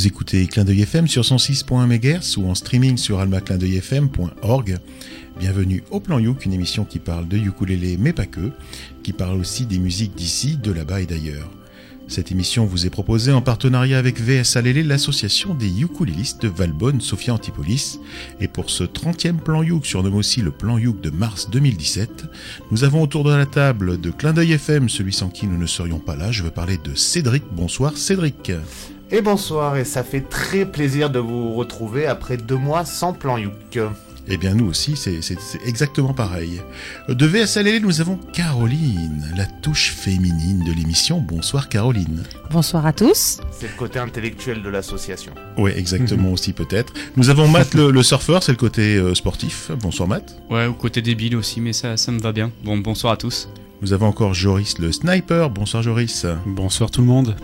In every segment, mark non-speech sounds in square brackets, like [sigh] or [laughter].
Vous écoutez Clin d'œil FM sur 106.1 MHz ou en streaming sur almaclindeuilfm.org. Bienvenue au Plan Youk, une émission qui parle de ukulélé mais pas que, qui parle aussi des musiques d'ici, de là-bas et d'ailleurs. Cette émission vous est proposée en partenariat avec VS Alélé, l'association des ukulélistes de Valbonne, Sophia Antipolis. Et pour ce 30e plan Youk, surnommé aussi le plan Youk de mars 2017, nous avons autour de la table de Clin d'œil FM, celui sans qui nous ne serions pas là. Je veux parler de Cédric. Bonsoir Cédric. Et bonsoir, et ça fait très plaisir de vous retrouver après deux mois sans plan Youk. Eh bien, nous aussi, c'est exactement pareil. De VSLL, nous avons Caroline, la touche féminine de l'émission. Bonsoir, Caroline. Bonsoir à tous. C'est le côté intellectuel de l'association. Oui, exactement aussi, peut-être. Nous avons Matt, le, surfeur, c'est le côté euh, sportif. Bonsoir, Matt. Ouais, au côté débile aussi, mais ça, ça me va bien. Bon, bonsoir à tous. Nous avons encore Joris, le sniper. Bonsoir, Joris. Bonsoir, tout le monde.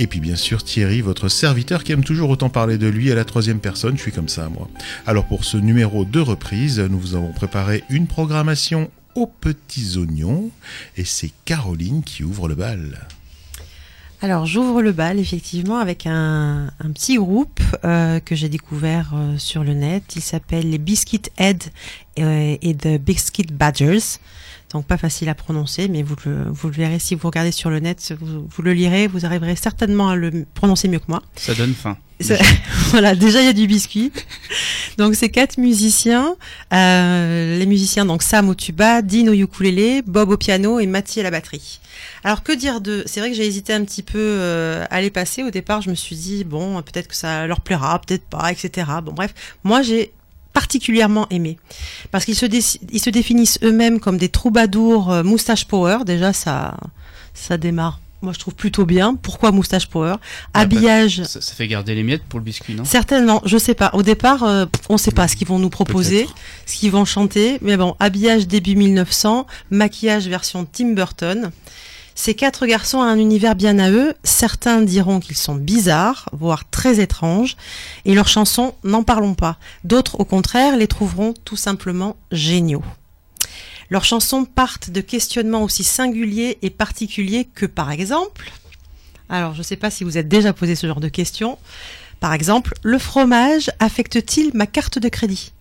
Et puis bien sûr Thierry, votre serviteur qui aime toujours autant parler de lui à la troisième personne, je suis comme ça moi. Alors pour ce numéro de reprise, nous vous avons préparé une programmation aux petits oignons et c'est Caroline qui ouvre le bal. Alors j'ouvre le bal effectivement avec un, petit groupe euh, que j'ai découvert euh, sur le net. Il s'appelle les Biscuit Head euh, et The Biscuit Badgers. Donc pas facile à prononcer, mais vous le, vous le verrez si vous regardez sur le net, vous, le lirez, vous arriverez certainement à le prononcer mieux que moi. Ça donne faim. [laughs] voilà, déjà il y a du biscuit. donc c'est quatre musiciens, euh, les musiciens donc Sam au tuba, Dean au ukulélé, Bob au piano et Mathieu à la batterie. Alors que dire de C'est vrai que j'ai hésité un petit peu euh, à les passer. Au départ, je me suis dit bon, peut-être que ça leur plaira, peut-être pas, etc. Bon bref, moi j'ai particulièrement aimé. Parce qu'ils se, ils se définissent eux-mêmes comme des troubadours euh, moustache power. Déjà, ça, ça démarre. Moi, je trouve plutôt bien. Pourquoi moustache power? Ah, Habillage. Ça, fait garder les miettes pour le biscuit, non? Certainement. Je sais pas. Au départ, euh, on sait pas ce qu'ils vont nous proposer, ce qu'ils vont chanter. Mais bon, habillage début 1900, maquillage version Tim Burton. Ces quatre garçons ont un univers bien à eux. Certains diront qu'ils sont bizarres, voire très étranges, et leurs chansons, n'en parlons pas. D'autres, au contraire, les trouveront tout simplement géniaux. Leurs chansons partent de questionnements aussi singuliers et particuliers que, par exemple, alors je ne sais pas si vous êtes déjà posé ce genre de questions, par exemple, le fromage affecte-t-il ma carte de crédit?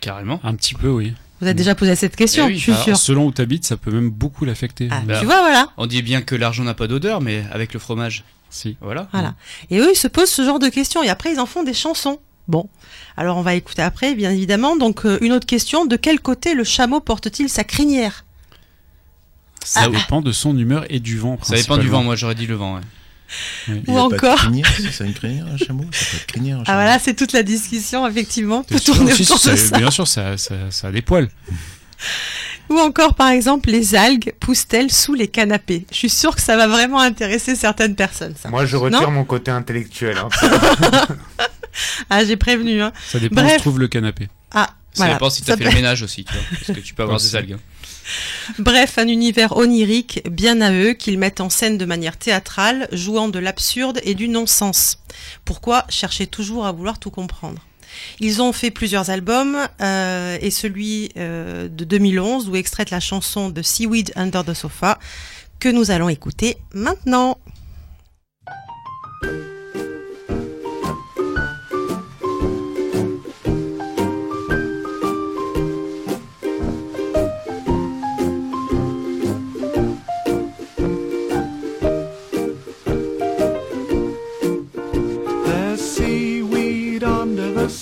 Carrément. Un petit peu, oui. Vous avez déjà posé cette question, eh je suis sûr. Selon où tu habites, ça peut même beaucoup l'affecter. Ah, tu vois, voilà. On dit bien que l'argent n'a pas d'odeur, mais avec le fromage. Si. Voilà. Voilà. Et eux, ils se posent ce genre de questions et après, ils en font des chansons. Bon. Alors, on va écouter après, bien évidemment. Donc, euh, une autre question. De quel côté le chameau porte-t-il sa crinière? Ça dépend de son humeur et du vent. Ça dépend du vent. Moi, j'aurais dit le vent, ouais. Ou encore. c'est une crinière, un chameau Ça peut être crinière, un chameau. Ah voilà, c'est toute la discussion, effectivement. Peut tourner autour de ça. Bien sûr, ça, ça, ça a des poils. Ou encore, par exemple, les algues poussent-elles sous les canapés? Je suis sûre que ça va vraiment intéresser certaines personnes. Ça. Moi, je retire mon côté intellectuel. Hein. [laughs] ah, j'ai prévenu. Hein. Ça dépend où se trouve le canapé. Ah, ça dépend si tu as fait le ménage aussi, tu vois, parce que tu peux avoir des algues. Hein. Bref, un univers onirique bien à eux qu'ils mettent en scène de manière théâtrale, jouant de l'absurde et du non-sens. Pourquoi chercher toujours à vouloir tout comprendre? Ils ont fait plusieurs albums euh, et celui euh, de 2011 où extraite la chanson de Seaweed Under the Sofa que nous allons écouter maintenant.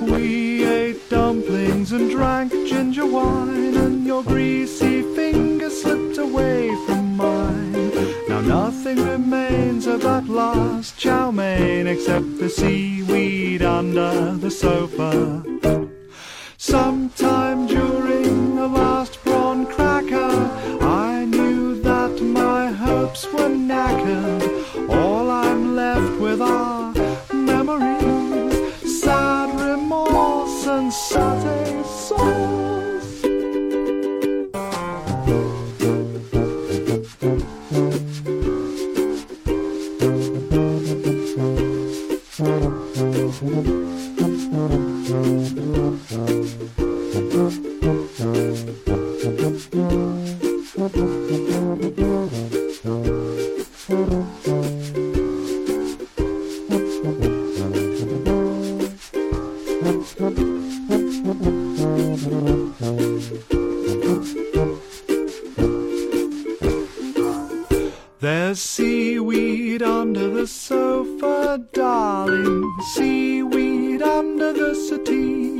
We ate dumplings and drank ginger wine, and your greasy fingers slipped away from mine. Now nothing remains of that last chow mein except the seaweed under the sofa. Sometime during the last Sao? Seaweed under the sofa, darling. Seaweed under the settee.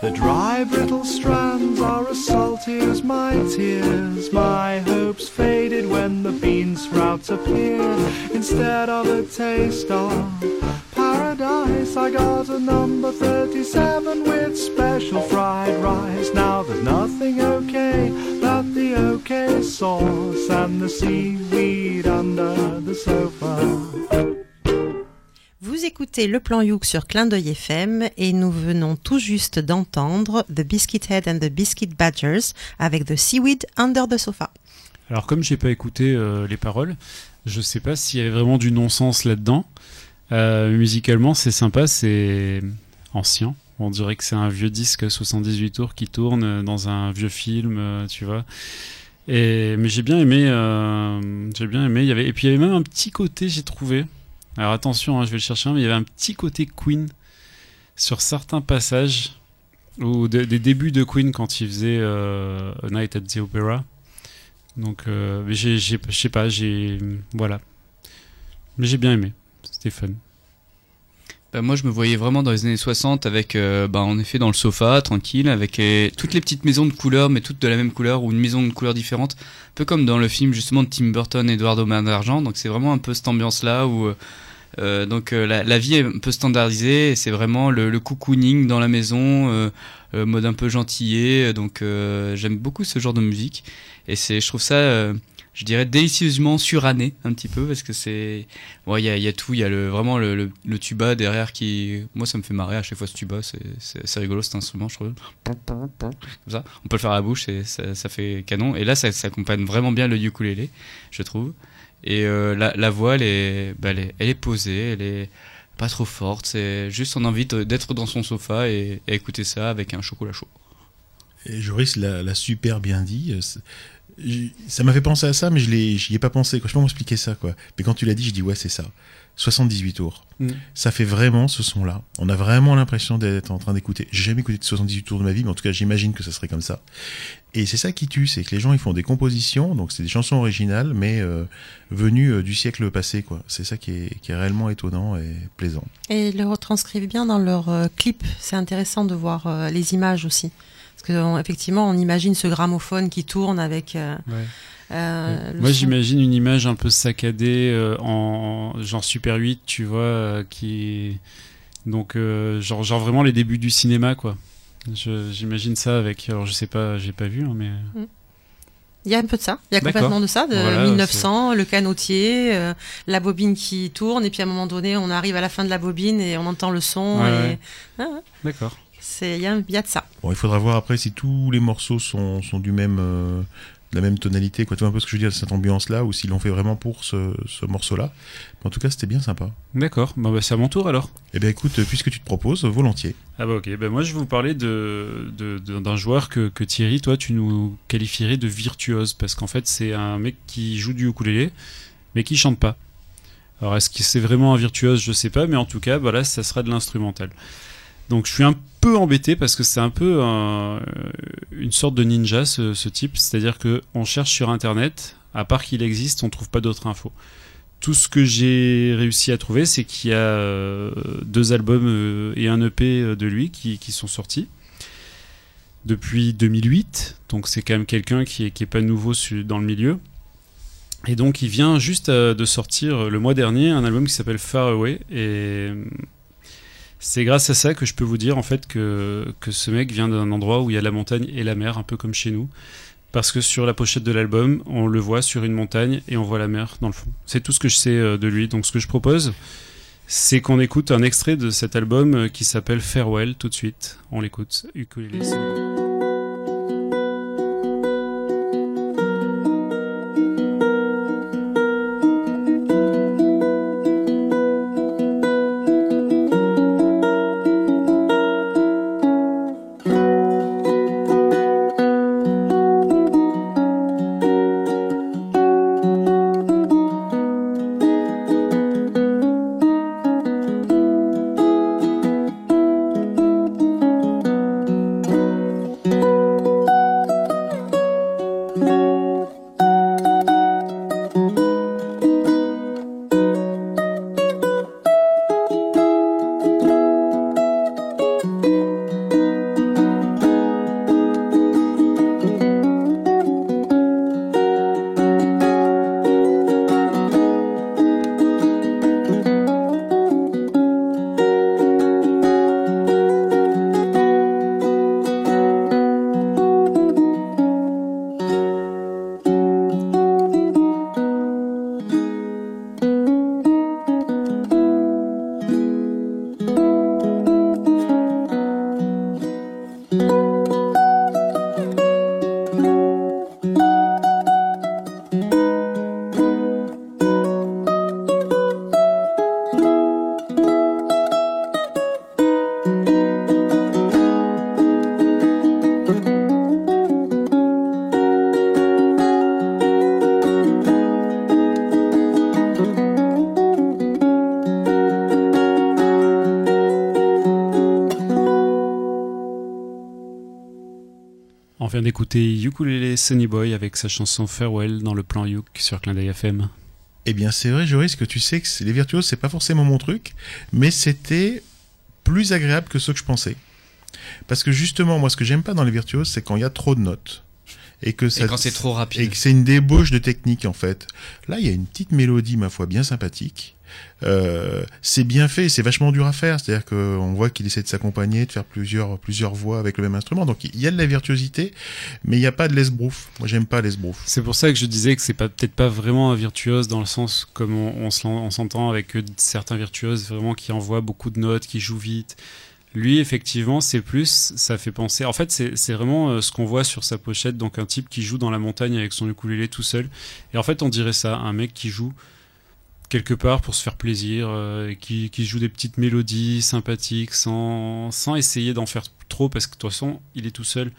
The dry, brittle strands are as salty as my tears. My hopes faded when the bean sprouts appeared. Instead of a taste of paradise, I got a number 37 with special sauce and the seaweed under the sofa. Vous écoutez le plan Youk sur Clin d'œil FM et nous venons tout juste d'entendre The Biscuit Head and the Biscuit Badgers avec The Seaweed Under the Sofa. Alors comme j'ai pas écouté euh, les paroles, je sais pas s'il y avait vraiment du non-sens là-dedans. Euh, musicalement, c'est sympa, c'est ancien. On dirait que c'est un vieux disque 78 tours qui tourne dans un vieux film, euh, tu vois. Mais j'ai bien aimé, euh, j'ai bien aimé. Et puis il y avait même un petit côté, j'ai trouvé. Alors attention, hein, je vais le chercher, mais il y avait un petit côté Queen sur certains passages ou de- des débuts de Queen quand il faisait euh, A Night at the Opera. Donc, euh, je sais pas, j'ai, voilà. Mais j'ai bien aimé. C'était fun. Bah, moi, je me voyais vraiment dans les années 60 avec, euh, bah, en effet, dans le sofa, tranquille, avec les- toutes les petites maisons de couleurs, mais toutes de la même couleur ou une maison de couleurs différente. Un peu comme dans le film, justement, de Tim Burton, Eduardo Main d'Argent. Donc, c'est vraiment un peu cette ambiance-là où, euh, euh, donc, euh, la, vie est un peu standardisée c'est vraiment le, le cocooning dans la maison, euh, euh, mode un peu gentillet. Donc, euh, j'aime beaucoup ce genre de musique. Et c'est, je trouve ça, euh, je dirais, délicieusement suranné, un petit peu, parce que c'est, il y a, tout, il y a le, vraiment le, tuba derrière qui. Moi, ça me fait marrer à chaque fois ce tuba, c'est- rigolo cet instrument, je trouve. Comme ça, on peut le faire à la bouche et ça, fait canon. Et là, ça, accompagne vraiment bien le ukulélé, je trouve. Et euh, la, la voix, elle est, bah, elle, est, elle est posée, elle est pas trop forte, c'est juste on a envie d'être dans son sofa et, et écouter ça avec un chocolat chaud. Et Joris l'a l'a super bien dit. Ça m'a fait penser à ça, mais je l'ai- j'y ai pas pensé. Quoi. Je sais pas comment expliquer ça. Quoi. Mais quand tu l'as dit, je dis ouais, c'est ça. 78 tours. Mm. Ça fait vraiment ce son-là. On a vraiment l'impression d'être en train d'écouter. J'ai jamais écouté de 78 tours de ma vie, mais en tout cas, j'imagine que ça serait comme ça. Et c'est ça qui tue, c'est que les gens ils font des compositions, donc c'est des chansons originales, mais euh, venues euh, du siècle passé. quoi. C'est ça qui est, qui est réellement étonnant et plaisant. Et ils le retranscrivent bien dans leur euh, clip. C'est intéressant de voir euh, les images aussi. Parce qu'effectivement, on imagine ce gramophone qui tourne avec. euh, euh, Moi, j'imagine une image un peu saccadée euh, en genre Super 8, tu vois, euh, qui donc genre genre vraiment les débuts du cinéma, quoi. J'imagine ça avec. Alors, je sais pas, j'ai pas vu, hein, mais Il y a un peu de ça. Il y a complètement de ça, de Voilà, 1900, le canotier, euh, la bobine qui tourne, et puis à un moment donné, on arrive à la fin de la bobine et on entend le son. Ouais, et... ouais. Ah, ouais. d'accord. C'est, il y, a- de ça. Bon, il faudra voir après si tous les morceaux sont, sont du même, euh, de la même tonalité, quoi. Tu vois un peu ce que je veux dire, cette ambiance-là, ou s'ils l'ont fait vraiment pour ce, ce morceau-là. En tout cas, c'était bien sympa. D'accord. Bah, bah, c'est à mon tour alors. Eh bien, écoute, puisque tu te proposes, volontiers. Ah bah ok, ben moi je vais vous parler de, de- de- d'un joueur que, que Thierry, toi tu nous qualifierais de virtuose, parce qu'en fait c'est un mec qui joue du ukulélé, mais qui chante pas. Alors est-ce que c'est vraiment un virtuose, je sais pas, mais en tout cas, bah là ça sera de l'instrumental. Donc je suis un peu embêté parce que c'est un peu un- une sorte de ninja ce, type, c'est-à-dire que on cherche sur internet, à part qu'il existe, on trouve pas d'autres infos. Tout ce que j'ai réussi à trouver, c'est qu'il y a euh, deux albums euh, et un EP de lui qui, sont sortis depuis 2008. Donc c'est quand même quelqu'un qui est, qui est pas nouveau dans le milieu. Et donc il vient juste euh, de sortir euh, le mois dernier un album qui s'appelle Far Away. Et euh, c'est grâce à ça que je peux vous dire en fait que, que ce mec vient d'un endroit où il y a la montagne et la mer, un peu comme chez nous. Parce que sur la pochette de l'album, on le voit sur une montagne et on voit la mer dans le fond. C'est tout ce que je sais euh, de lui. Donc ce que je propose, c'est qu'on écoute un extrait de cet album euh, qui s'appelle Farewell tout de suite. On l'écoute. On vient d'écouter Ukulele Sunny Boy avec sa chanson Farewell dans le plan Yuk sur Clin d'œil FM. Eh bien, c'est vrai, Joris, que tu sais que les virtuoses, c'est pas forcément mon truc, mais c'était plus agréable que ce que je pensais. Parce que justement, moi, ce que j'aime pas dans les virtuoses, c'est quand il y a trop de notes. Et que ça, Et quand c'est trop et rapide. que c'est une débauche de technique, en fait. Là, il y a une petite mélodie, ma foi, bien sympathique. Euh, c'est bien fait, c'est vachement dur à faire. C'est-à-dire qu'on voit qu'il essaie de s'accompagner, de faire plusieurs, plusieurs voix avec le même instrument. Donc, il y a de la virtuosité, mais il n'y a pas de l'esbrouf. Moi, j'aime pas l'esbrouf. C'est pour ça que je disais que c'est pas peut-être pas vraiment un virtuose dans le sens comme on, on s'entend avec euh, certains virtuoses vraiment qui envoient beaucoup de notes, qui jouent vite. Lui, effectivement, c'est plus, ça fait penser. En fait, c'est vraiment euh, ce qu'on voit sur sa pochette, donc un type qui joue dans la montagne avec son ukulélé tout seul. Et en fait, on dirait ça, un mec qui joue quelque part pour se faire plaisir, euh, qui, joue des petites mélodies sympathiques sans, essayer d'en faire trop, parce que de toute façon, il est tout seul.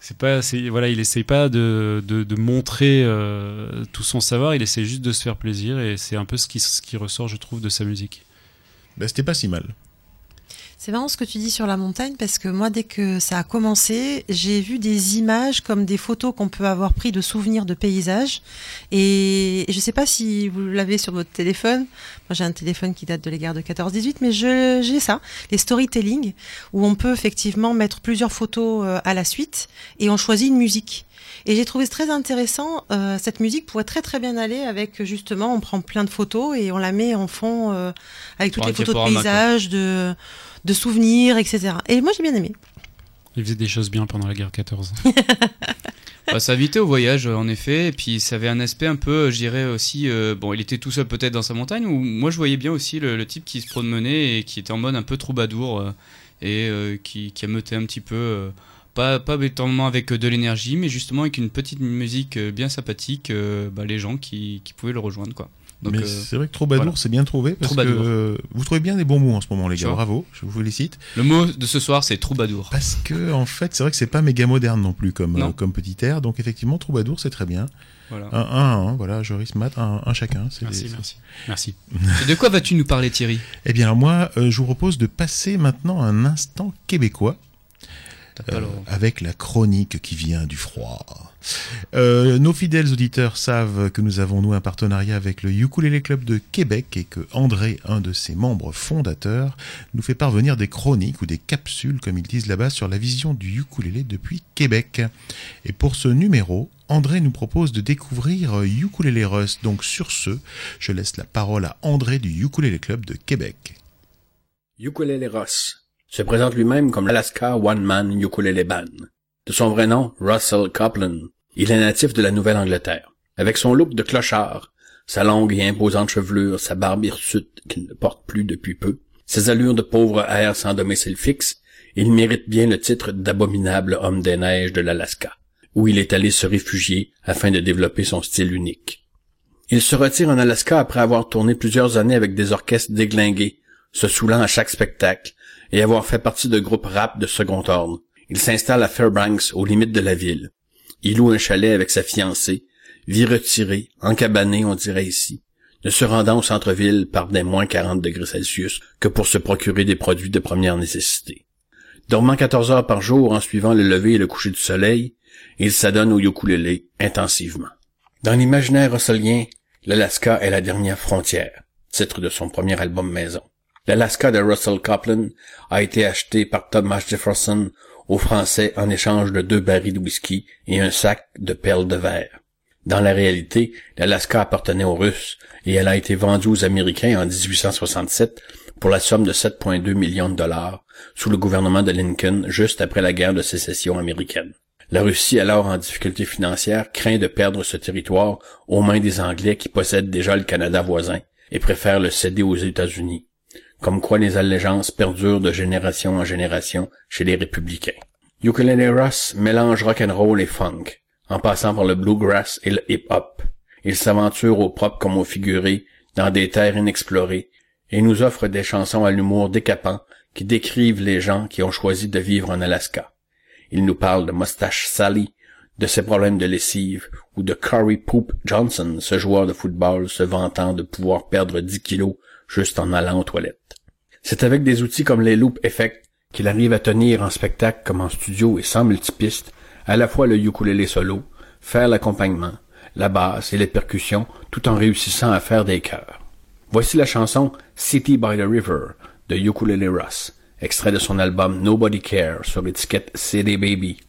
C'est pas, voilà, il essaye pas de, de, montrer euh, tout son savoir, il essaie juste de se faire plaisir, et c'est un peu ce qui, ce qui ressort, je trouve, de sa musique. Ben, c'était pas si mal. C'est marrant ce que tu dis sur la montagne parce que moi, dès que ça a commencé, j'ai vu des images comme des photos qu'on peut avoir pris de souvenirs de paysages. Et je sais pas si vous l'avez sur votre téléphone. Moi, j'ai un téléphone qui date de l'égard de 14-18, mais j'ai ça, les storytelling, où on peut effectivement mettre plusieurs photos euh, à la suite et on choisit une musique. Et j'ai trouvé très intéressant, euh, cette musique pourrait très très bien aller avec justement, on prend plein de photos et on la met en fond euh, avec toutes Pour les photos de paysages, de, de souvenirs, etc. Et moi j'ai bien aimé. Il faisait des choses bien pendant la guerre 14. [laughs] Bah, ça invitait au voyage, en effet, et puis ça avait un aspect un peu, je dirais aussi, euh, bon, il était tout seul peut-être dans sa montagne, ou moi je voyais bien aussi le, type qui se promenait et qui était en mode un peu troubadour, euh, et euh, qui, qui ameutait un petit peu, pas, pas véritablement avec de l'énergie, mais justement avec une petite musique bien sympathique, bah, les gens qui, qui pouvaient le rejoindre, quoi. Donc, mais euh, c'est vrai que Troubadour, voilà. c'est bien trouvé parce Troubadour. que euh, vous trouvez bien des bons mots en ce moment, les gars. Bravo, je vous félicite. le mot de ce soir, c'est troubadour. Parce que en fait, c'est vrai que c'est pas méga moderne non plus comme Non. euh, comme petit air. Donc effectivement, Troubadour, c'est très bien. Voilà. Un, un, un, voilà, Joris Matt, un, un chacun. c'est Merci, des- merci. Merci. Et [laughs] de quoi vas-tu nous parler, Thierry? Eh bien, alors moi, euh, je vous propose de passer maintenant un instant québécois. Euh, avec la chronique qui vient du froid. Euh, nos fidèles auditeurs savent que nous avons nous un partenariat avec le Ukulele Club de Québec et que André, un de ses membres fondateurs, nous fait parvenir des chroniques ou des capsules, comme ils disent là-bas, sur la vision du ukulélé depuis Québec. Et pour ce numéro, André nous propose de découvrir euh, Ukulele Rust. Donc sur ce, je laisse la parole à André du Ukulele Club de Québec. Ukulele Ross se présente lui-même comme l'Alaska One Man Ukulele Band. De son vrai nom, Russell Copeland, il est natif de la Nouvelle-Angleterre. Avec son look de clochard, sa longue et imposante chevelure, sa barbe hirsute qu'il ne porte plus depuis peu, ses allures de pauvre air sans domicile fixe, il mérite bien le titre d'abominable homme des neiges de l'Alaska, où il est allé se réfugier afin de développer son style unique. Il se retire en Alaska après avoir tourné plusieurs années avec des orchestres déglingués, se saoulant à chaque spectacle, et avoir fait partie de groupes rap de second ordre. Il s'installe à Fairbanks, aux limites de la ville. Il loue un chalet avec sa fiancée, vit retiré, encabané, on dirait ici, ne se rendant au centre-ville par des moins 40 degrés Celsius que pour se procurer des produits de première nécessité. Dormant 14 heures par jour en suivant le lever et le coucher du soleil, il s'adonne au ukulélé intensivement. Dans l'imaginaire russelien, l'Alaska est la dernière frontière, titre de son premier album maison. L'Alaska de Russell Copeland a été acheté par Thomas Jefferson aux Français en échange de deux barils de whisky et un sac de perles de verre. Dans la réalité, l'Alaska appartenait aux Russes et elle a été vendue aux Américains en 1867 pour la somme de 7,2 millions de dollars sous le gouvernement de Lincoln juste après la guerre de sécession américaine. La Russie, alors en difficulté financière, craint de perdre ce territoire aux mains des Anglais qui possèdent déjà le Canada voisin et préfère le céder aux États-Unis. Comme quoi les allégeances perdurent de génération en génération chez les républicains. Ukulele Russ mélange rock'n'roll et funk, en passant par le bluegrass et le hip-hop. Il s'aventure au propre comme au figuré, dans des terres inexplorées, et nous offre des chansons à l'humour décapant qui décrivent les gens qui ont choisi de vivre en Alaska. Il nous parle de Mustache Sally, de ses problèmes de lessive, ou de Corey Poop Johnson, ce joueur de football se vantant de pouvoir perdre 10 kilos juste en allant aux toilettes. C'est avec des outils comme les Loop Effect qu'il arrive à tenir en spectacle comme en studio et sans multipiste, à la fois le ukulélé solo, faire l'accompagnement, la basse et les percussions, tout en réussissant à faire des chœurs. Voici la chanson City by the River de Ukulele Russ, extrait de son album Nobody Care sur l'étiquette CD Baby.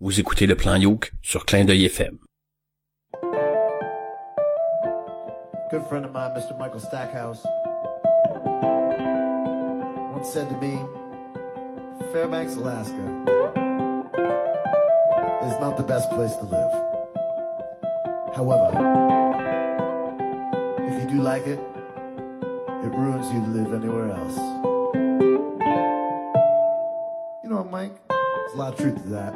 Vous écoutez le plan Yoke sur Clin d'œil FM. Once said to me, Fairbanks, Alaska is not the best place to live. However, if you do like it, it ruins you to live anywhere else. You know what, Mike? There's a lot of truth to that.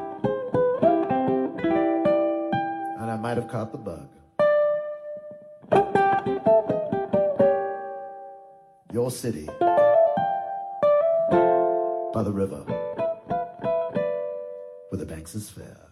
And I might have caught the bug. Your city by the river where the banks is fair.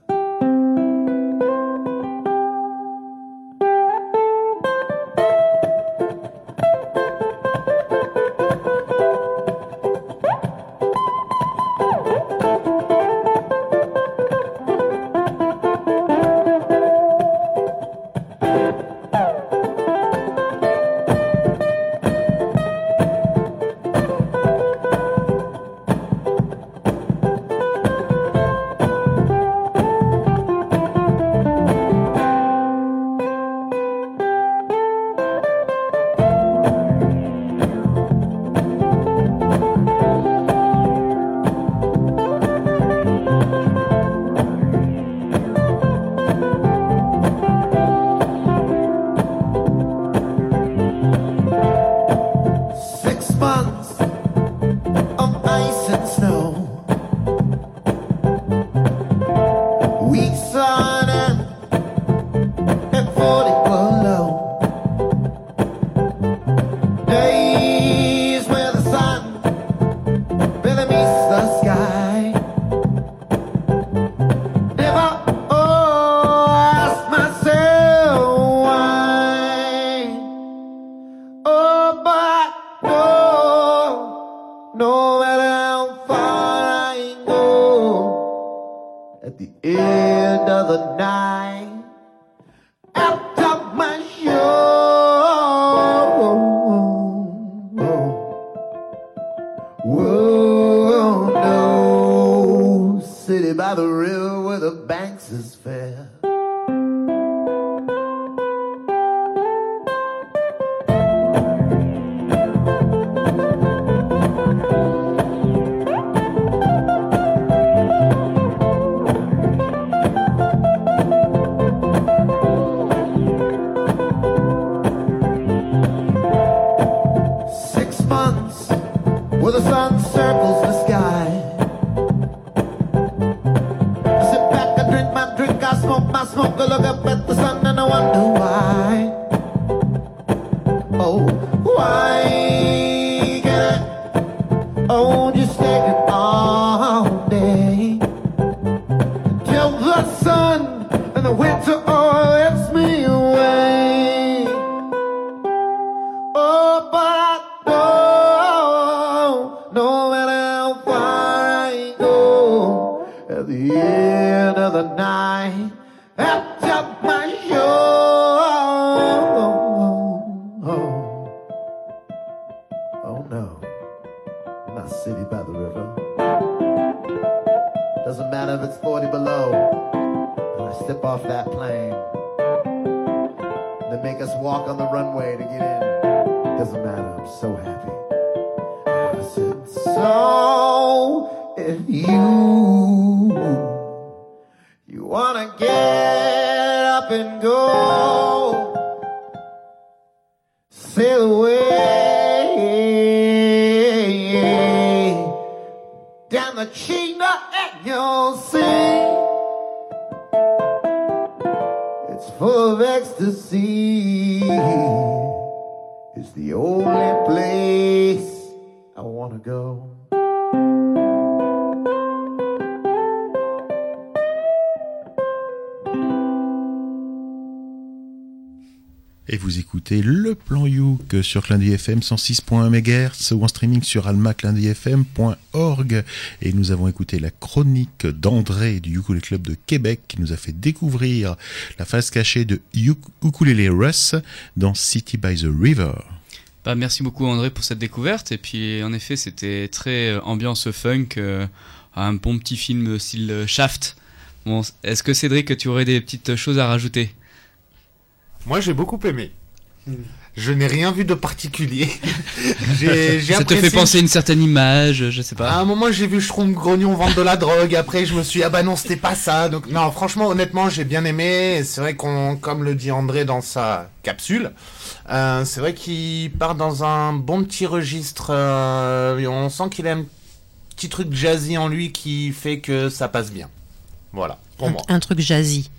At the end of the night, after my show, oh, no, not city by the river. Doesn't matter if it's 40 below. When I step off that plane, they make us walk on the runway to get in. Doesn't matter, I'm so happy. I said, so if you Le plan Youk sur Clin FM 106.1 MHz ou en streaming sur almaclindeuilfm.org. Et nous avons écouté la chronique d'André du Ukulele Club de Québec qui nous a fait découvrir la face cachée de Uk- Ukulele Russ dans City by the River. Bah, merci beaucoup André pour cette découverte. Et puis en effet, c'était très euh, ambiance funk, euh, un bon petit film style euh, Shaft. Bon, est-ce que Cédric, tu aurais des petites choses à rajouter? Moi, j'ai beaucoup aimé. Je n'ai rien vu de particulier. [laughs] j'ai, j'ai Ça te fait penser à une certaine image, je sais À pas. un moment, j'ai vu Schtroumpf Grognon vendre de la drogue. Après, je me suis dit, ah bah non, c'était pas ça. Donc, non, franchement, honnêtement, j'ai bien aimé. C'est vrai qu'on, comme le dit André dans sa capsule, euh, c'est vrai qu'il part dans un bon petit registre. euh, on sent qu'il a un petit truc jazzy en lui qui fait que ça passe bien. Voilà, pour moi. Un truc jazzy.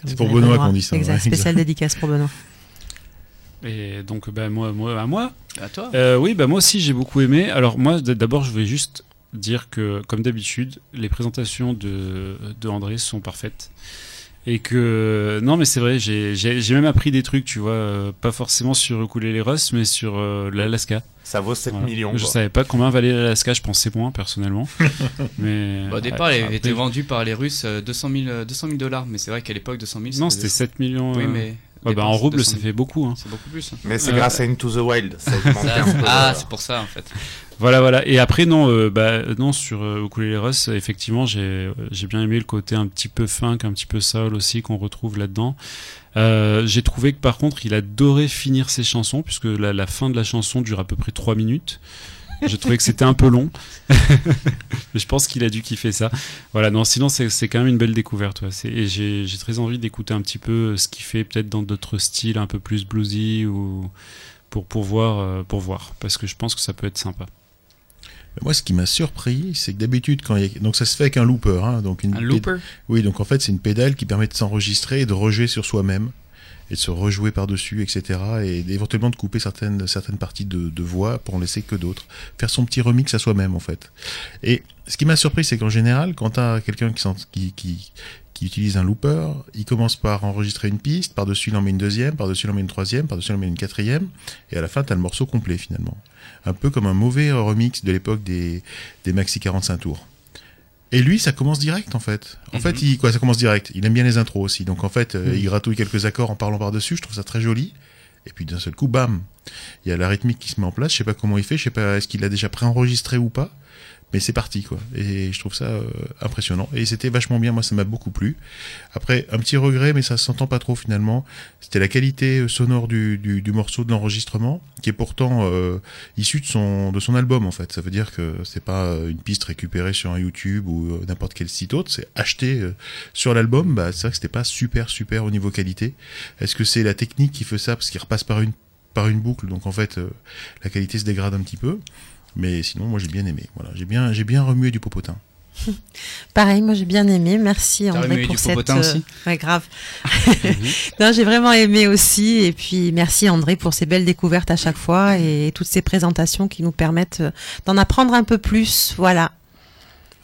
Comme C'est pour Benoît qu'on dit ça, Exact, ouais, spéciale dédicace pour Benoît. Et donc, bah, moi, moi, à moi. À toi Euh, oui, bah moi aussi j'ai beaucoup aimé. Alors moi, d'abord, je vais juste dire que, comme d'habitude, les présentations de, de André sont parfaites. Et que non, mais c'est vrai, j'ai même appris des trucs, tu vois, euh, pas forcément sur Ukulele Russ, mais sur euh, l'Alaska. Ça vaut 7 Voilà. millions. Je quoi. savais pas combien valait l'Alaska, je pensais moins personnellement. [laughs] mais Bah, Au départ, ouais, elle après- était vendue par les Russes euh, 200 000, euh, 200 000 dollars, mais c'est vrai qu'à l'époque, 200 000 Non, c'était faisait- 7 millions. Oui, mais. Ouais, bah, en rouble, 200 ça 000. fait beaucoup. Hein. C'est beaucoup plus. Mais c'est Euh, grâce à Into the Wild. Ça Ça- peu, ah, euh, c'est pour ça en fait. Voilà, voilà. Et après, non, euh, bah, non sur euh, Ukulele Russ, effectivement, j'ai euh, j'ai bien aimé le côté un petit peu funk, un petit peu soul aussi qu'on retrouve là-dedans. Euh, j'ai trouvé que par contre, il adorait finir ses chansons, puisque la, la fin de la chanson dure à peu près 3 minutes. J'ai trouvé que c'était un peu long. Mais [laughs] je pense qu'il a dû kiffer ça. Voilà, non, sinon, c'est c'est quand même une belle découverte. ouais. Et j'ai j'ai très envie d'écouter un petit peu ce qu'il fait, peut-être dans d'autres styles un peu plus bluesy ou pour, pour, voir, euh, pour voir. Parce que je pense que ça peut être sympa. Moi, ce qui m'a surpris, c'est que d'habitude, quand il y a... donc ça se fait avec un looper, hein, donc une Un looper? Oui, donc en fait, c'est une pédale qui permet de s'enregistrer et de rejouer sur soi-même et de se rejouer par-dessus, etc. Et éventuellement de couper certaines, certaines parties de, voix pour en laisser que d'autres. Faire son petit remix à soi-même, en fait. Et ce qui m'a surpris, c'est qu'en général, quand t'as quelqu'un qui, qui, qui utilise un looper, il commence par enregistrer une piste, par-dessus il en met une deuxième, par-dessus il en met une troisième, par-dessus il en met une quatrième, et à la fin, t'as le morceau complet, finalement. Un peu comme un mauvais remix de l'époque des, des Maxi 45 tours. Et lui, ça commence direct en fait. En Mhm. fait, il, quoi, ça commence direct. Il aime bien les intros aussi. Donc en fait, euh, Mhm. il gratouille quelques accords en parlant par-dessus. Je trouve ça très joli. Et puis d'un seul coup, bam, il y a la rythmique qui se met en place. Je sais pas comment il fait. Je sais pas est-ce qu'il a déjà préenregistré ou pas. Mais c'est parti quoi. Et je trouve ça euh, impressionnant. Et c'était vachement bien. Moi, ça m'a beaucoup plu. Après, un petit regret, mais ça s'entend pas trop finalement. C'était la qualité euh, sonore du, du, du morceau de l'enregistrement, qui est pourtant euh, issu de son de son album en fait. Ça veut dire que c'est pas euh, une piste récupérée sur un YouTube ou euh, n'importe quel site autre, c'est acheté sur l'album. Bah c'est vrai que c'était pas super super au niveau qualité. Est-ce que c'est la technique qui fait ça? Parce qu'il repasse par une par une boucle, donc en fait la qualité se dégrade un petit peu. Mais sinon moi j'ai bien aimé. Voilà, j'ai bien j'ai bien remué du popotin. [laughs] Pareil, moi j'ai bien aimé. Merci T'as André remué pour du cette. popotin aussi Ouais, grave. [laughs] [laughs] non, j'ai vraiment aimé aussi. Et puis merci André pour ces belles découvertes à chaque fois et toutes ces présentations qui nous permettent euh, d'en apprendre un peu plus. Voilà.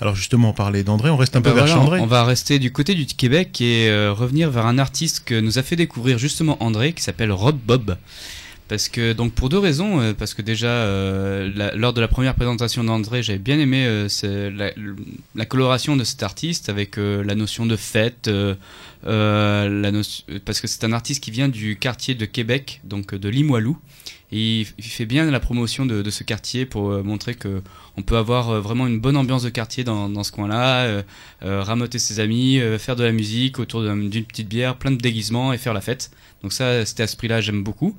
Alors justement, on parlait d'André, on reste un peu Bah vers voilà, Chandré. on va rester du côté du Québec et euh, revenir vers un artiste que nous a fait découvrir justement André, qui s'appelle Rob Bob. Parce que donc pour deux raisons, euh, parce que déjà euh, la- lors de la première présentation d'André, j'avais bien aimé euh, la, la coloration de cet artiste avec euh, la notion de fête, euh, euh, la notion- parce que c'est un artiste qui vient du quartier de Québec, donc de Limoilou, et il, fait bien la promotion de, de ce quartier pour montrer que on peut avoir vraiment une bonne ambiance de quartier dans, dans ce coin-là, euh, ramoter ses amis, faire de la musique autour d'un- d'une petite bière, plein de déguisements et faire la fête. Donc ça, cet esprit-là, j'aime beaucoup.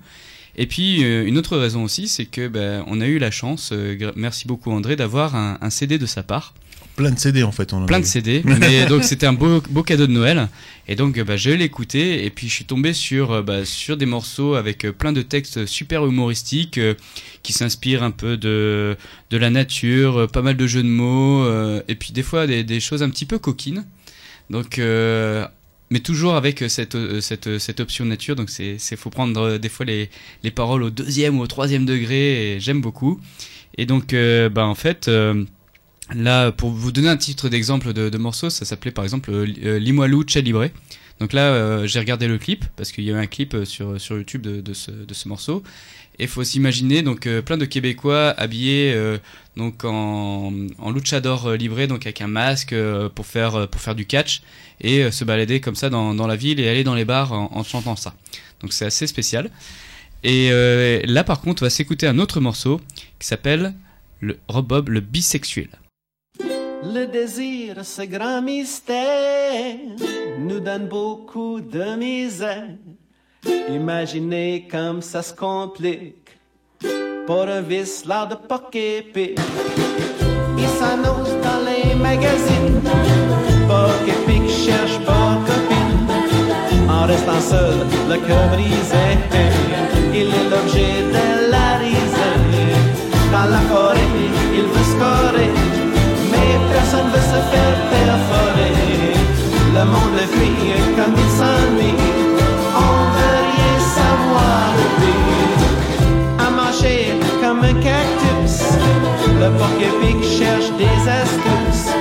Et puis euh, une autre raison aussi, c'est que ben, on a eu la chance, euh, merci beaucoup André, d'avoir un, un CD de sa part, Plein de CD en fait. On plein de. CD. [laughs] mais donc c'était un beau, beau cadeau de Noël. Et donc euh, bah, je l'ai écouté et puis je suis tombé sur bah, sur des morceaux avec plein de textes super humoristiques euh, qui s'inspirent un peu de de la nature, pas mal de jeux de mots et puis des fois des, des choses un petit peu coquines. Donc euh, mais toujours avec cette, euh, cette, cette option nature, donc c'est faut prendre euh, des fois les, les paroles au deuxième ou au troisième degré, et j'aime beaucoup. Et donc, euh, bah en fait, euh, là, pour vous donner un titre d'exemple de, de morceau, ça s'appelait par exemple euh, Limoilou Calibré. Donc là, euh, j'ai regardé le clip parce qu'il y avait un clip euh, sur, sur YouTube de, de, ce, de ce morceau. Et faut s'imaginer donc euh, plein de Québécois habillés euh, donc en, en luchador euh, libré, donc avec un masque pour faire pour faire du catch et se balader comme ça dans, dans la ville et aller dans les bars en, en chantant ça. Donc c'est assez spécial. Et là par contre, on va s'écouter un autre morceau qui s'appelle le Rob Bob le bisexuel. Le désir, ce grand mystère, nous donne beaucoup de misère. Imaginez comme ça se complique pour un vice là de pocket pic. Il s'annonce dans les magazines, pocket pic cherche pas copine. En restant seul, le cœur brisé, il est l'objet de la risée. Dans la forêt, il veut scorer, personne veut se faire perforer. Le monde fuit comme il s'ennuie, on veut rien savoir lui. À marcher comme un cactus, le porc-épic cherche des astuces.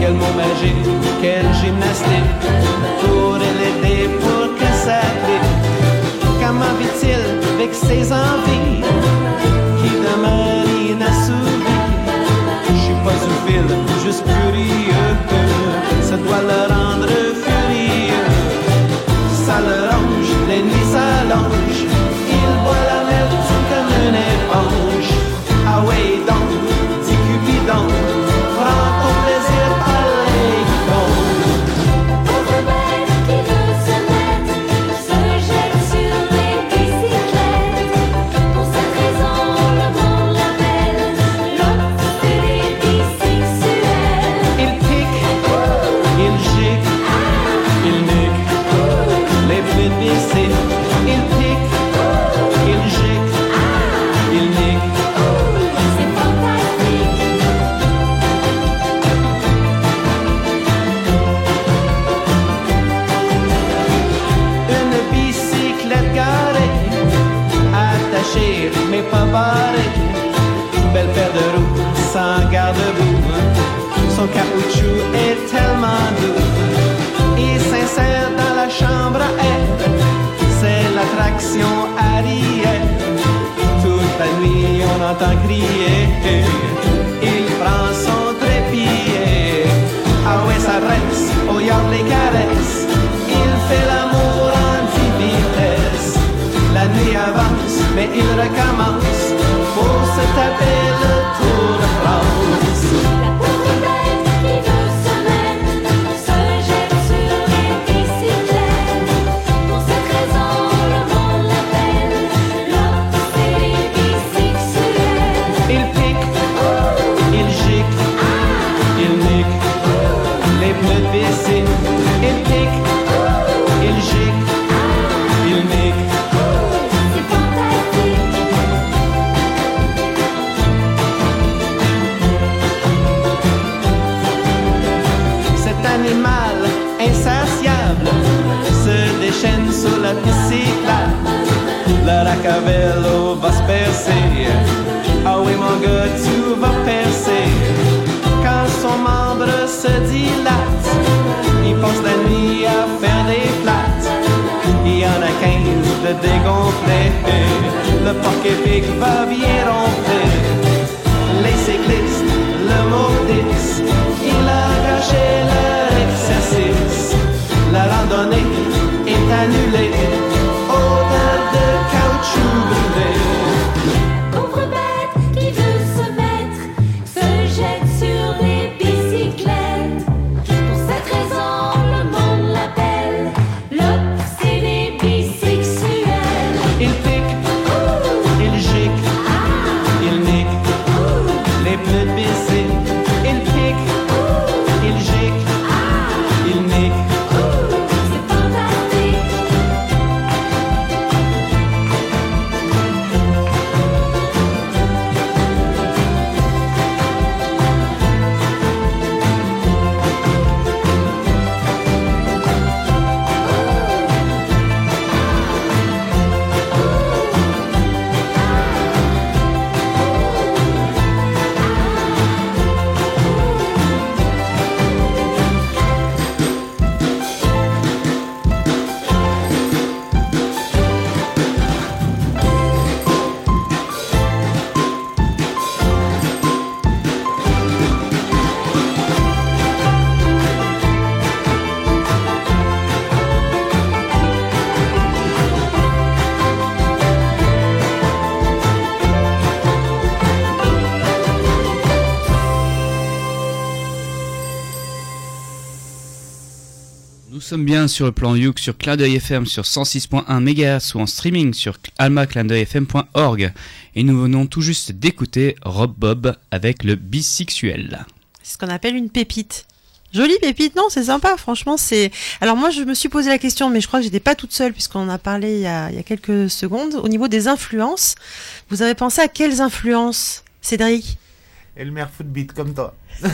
Quel mot magique, quelle gymnastique, pour l'aider pour que ça clique. Comment vit-il avec ses envies? Pas zoophile, bien sur le plan Youk sur Clin d'œil FM sur 106.1 MHz ou en streaming sur almaclindeuilfm.org. Et nous venons tout juste d'écouter Rob Bob avec le bisexuel. C'est ce qu'on appelle une pépite. Jolie pépite, non, c'est sympa, franchement, c'est... Alors moi, je me suis posé la question, mais je crois que j'étais pas toute seule, puisqu'on en a parlé il y a, il y a quelques secondes. Au niveau des influences, vous avez pensé à quelles influences, Cédric? Elmer Footbeat, comme toi. [laughs]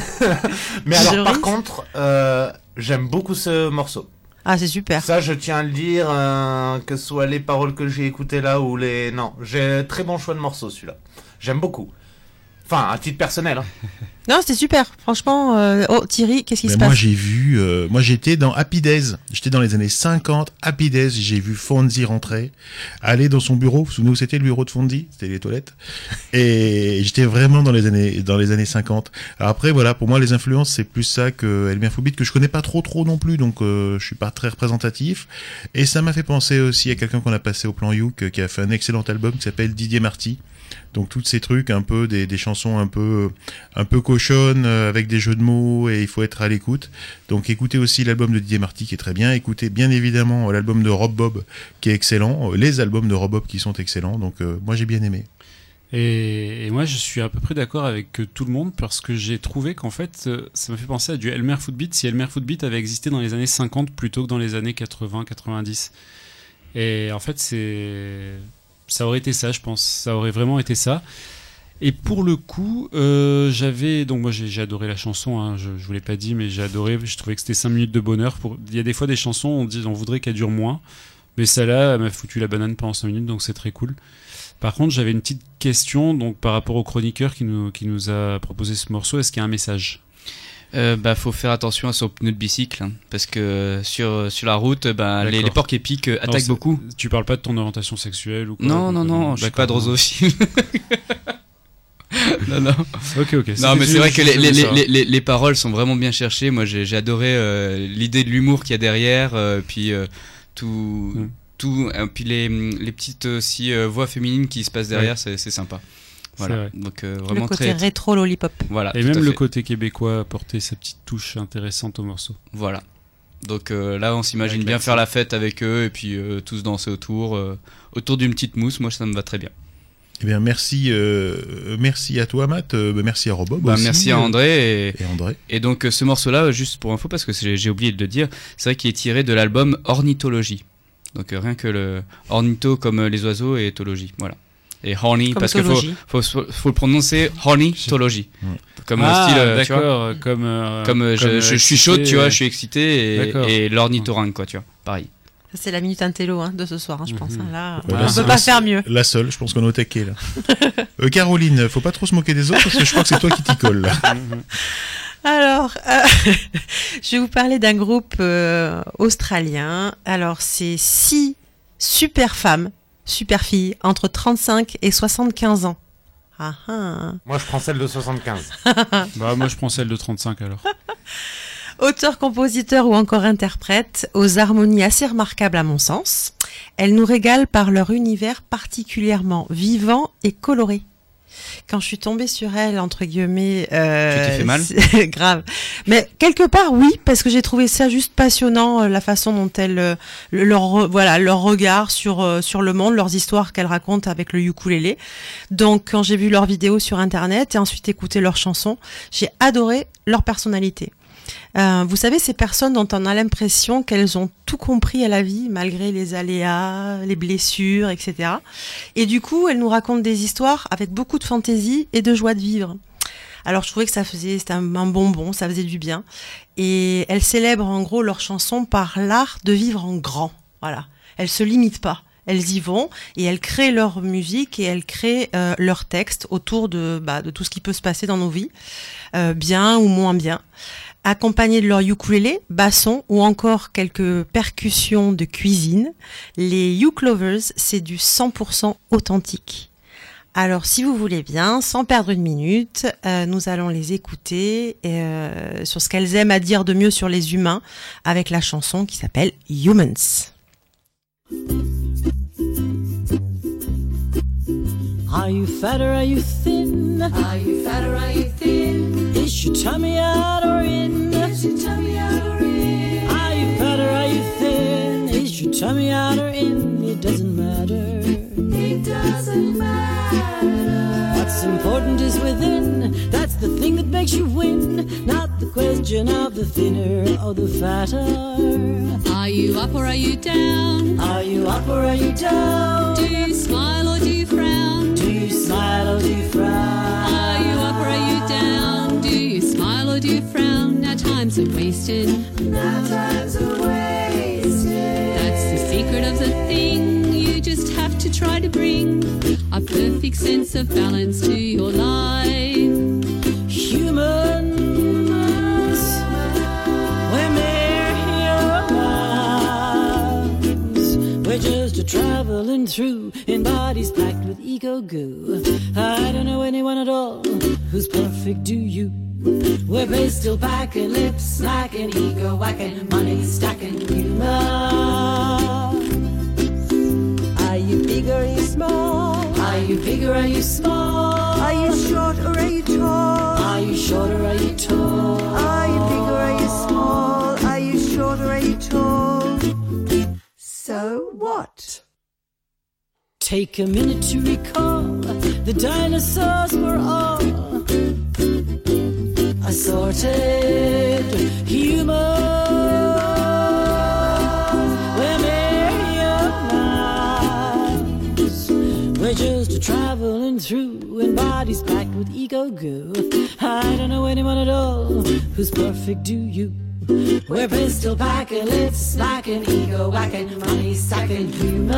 Mais alors, par contre, euh, j'aime beaucoup ce morceau. Ah, c'est super. Ça, je tiens à le dire, euh, que ce soit les paroles que j'ai écoutées là ou les... Non, j'ai très bon choix de morceau, celui-là. J'aime beaucoup. Enfin, à titre personnel. hein. [laughs] Non, c'était super, franchement. euh, Oh, Thierry, qu'est-ce qui se moi passe j'ai vu, euh, moi j'étais dans Happy Days, j'étais dans les années 50, Happy Days, j'ai vu Fonzie rentrer, aller dans son bureau, vous vous souvenez où c'était le bureau de Fonzie? C'était les toilettes. Et j'étais vraiment dans les années dans les années 50. Alors après voilà, pour moi les influences c'est plus ça que Elmer Foubit que je connais pas trop trop non plus, donc euh, je suis pas très représentatif. Et ça m'a fait penser aussi à quelqu'un qu'on a passé au plan Youk, euh, qui a fait un excellent album qui s'appelle Didier Marty. Donc tous ces trucs, un peu des, des chansons un peu un peu cochonnes euh, avec des jeux de mots et il faut être à l'écoute. Donc écoutez aussi l'album de Didier Marty qui est très bien. Écoutez bien évidemment euh, l'album de Rob Bob qui est excellent. Euh, Les albums de Rob Bob qui sont excellents. Donc moi j'ai bien aimé. Et, et moi, je suis à peu près d'accord avec tout le monde parce que j'ai trouvé qu'en fait, ça me fait penser à du Elmer Footbeat si Elmer Footbeat avait existé dans les années 50 plutôt que dans les années 80-90. Et en fait, c'est ça aurait été ça, je pense. Ça aurait vraiment été ça. Et pour le coup, euh, j'avais donc moi j'ai adoré la chanson. Hein, je, je vous l'ai pas dit, mais j'ai adoré. Je trouvais que c'était 5 minutes de bonheur. Pour il y a des fois des chansons, on dit on voudrait qu'elle dure moins, mais celle-là elle m'a foutu la banane pendant 5 minutes, donc c'est très cool. Par contre, j'avais une petite question donc par rapport au chroniqueur qui nous qui nous a proposé ce morceau. Est-ce qu'il y a un message? Euh, bah, faut faire attention à son pneu de bicycle, hein, parce que sur, sur la route, bah, les, les porcs épiques euh, Non, attaquent c'est- beaucoup. Tu parles pas de ton orientation sexuelle ou quoi Non, non, non, je suis pas drosophile. [laughs] non, non. Ok, ok. Non, mais c'est vrai que les, les, les, les, les paroles sont vraiment bien cherchées. Moi, j'ai adoré euh, l'idée de l'humour qu'il y a derrière, euh, puis euh, tout, Mm. tout, euh, puis les, les petites aussi euh, voix féminines qui se passent derrière, c'est c'est sympa. Voilà. vrai. Donc euh, Le vraiment côté très, rétro lollipop. voilà. Et même le côté québécois a apporté sa petite touche intéressante au morceau. Voilà. Donc euh, là, on s'imagine bien faire la fête avec eux et puis euh, tous danser autour, euh, autour d'une petite mousse. Moi, ça me va très bien. Eh bien merci euh, merci à toi Matt, euh, bah, merci à Rob Bob Bah, aussi, merci à André et, et André. Et donc ce morceau-là, juste pour info, parce que j'ai oublié de le dire, c'est vrai qu'il est tiré de l'album Ornithologie. Donc euh, rien que le ornitho comme les oiseaux et éthologie, voilà. Et horny Comme parce qu'il faut, tologie. faut, faut le prononcer. Ouais. Comme ah, le style, tu vois. d'accord, comme euh, Comme euh, je, je suis chaude, tu vois, je suis excité et, et l'ornithorynque, quoi, tu vois. Pareil. C'est la minute intello hein, de ce soir, hein, je pense. Mhm. hein. Là, Ouais, on là, peut pas faire mieux. La seule, je pense qu'on est au taquet là. Euh, Caroline, faut pas trop se moquer des autres parce que je crois que c'est toi qui t'y colle. [laughs] Alors, euh, [laughs] je vais vous parler d'un groupe euh, australien. Alors, c'est six super femmes, super filles, entre 35 et 75 ans. Ah, ah. Moi, je prends celle de 75. [laughs] Bah, moi, je prends celle de 35 alors. [laughs] Auteurs, compositeurs ou encore interprètes, aux harmonies assez remarquables à mon sens. Elles nous régalent par leur univers particulièrement vivant et coloré. Quand je suis tombée sur elles, entre guillemets, euh, Tu t'es fait mal [laughs] c'est grave. Mais quelque part, oui, parce que j'ai trouvé ça juste passionnant, euh, la façon dont elles, euh, le- leur, voilà, leur regard sur euh, sur le monde, leurs histoires qu'elles racontent avec le ukulélé. Donc, quand j'ai vu leurs vidéos sur internet et ensuite écouté leurs chansons, j'ai adoré leur personnalité. Euh, vous savez, ces personnes dont on a l'impression qu'elles ont tout compris à la vie, malgré les aléas, les blessures, etc. Et du coup, elles nous racontent des histoires avec beaucoup de fantaisie et de joie de vivre. Alors, je trouvais que ça faisait, c'était un, bonbon, ça faisait du bien. Et elles célèbrent en gros leurs chansons par l'art de vivre en grand. Voilà. Elles se limitent pas. Elles y vont et elles créent leur musique et elles créent euh, leurs textes autour de, bah, de tout ce qui peut se passer dans nos vies, euh, bien ou moins bien accompagnés de leur ukulélé, basson ou encore quelques percussions de cuisine. Les Uklovers, c'est du 100% authentique. Alors, si vous voulez bien, sans perdre une minute, euh, nous allons les écouter euh, sur ce qu'elles aiment à dire de mieux sur les humains avec la chanson qui s'appelle Humans. Are you fat or are you thin? Are you fat or are you thin? Is your tummy out or in? Is your tummy out or in? Are you fat or Try me out or in, it doesn't matter. It doesn't matter. What's important is within. That's the thing that makes you win. Not the question of the thinner or the fatter. Are you up or are you down? Are you up or are you down? Do you smile or do you frown? Do you smile or do you frown? You frown? Now time's a wasting. Now time's a wasted. That's the secret of the thing. You just have to try to bring a perfect sense of balance to your life. Humans, we're mere humans. We're just traveling through in bodies packed with ego goo. I don't know anyone at all who's perfect, do you? We're pistol packing, lips smacking, ego whacking, money stacking humor. Are you big or are you small? Are you big or are you small? Are you short or are you tall? Are you short or are you tall? Are you big or are you small? Are you short or are you tall? So what? Take a minute to recall the dinosaurs were all assorted humans. We're humans. We're just traveling through in bodies packed with ego goo. I don't know anyone at all who's perfect, do you? We're pistol packing, lips smacking, ego whacking, money stacking humor.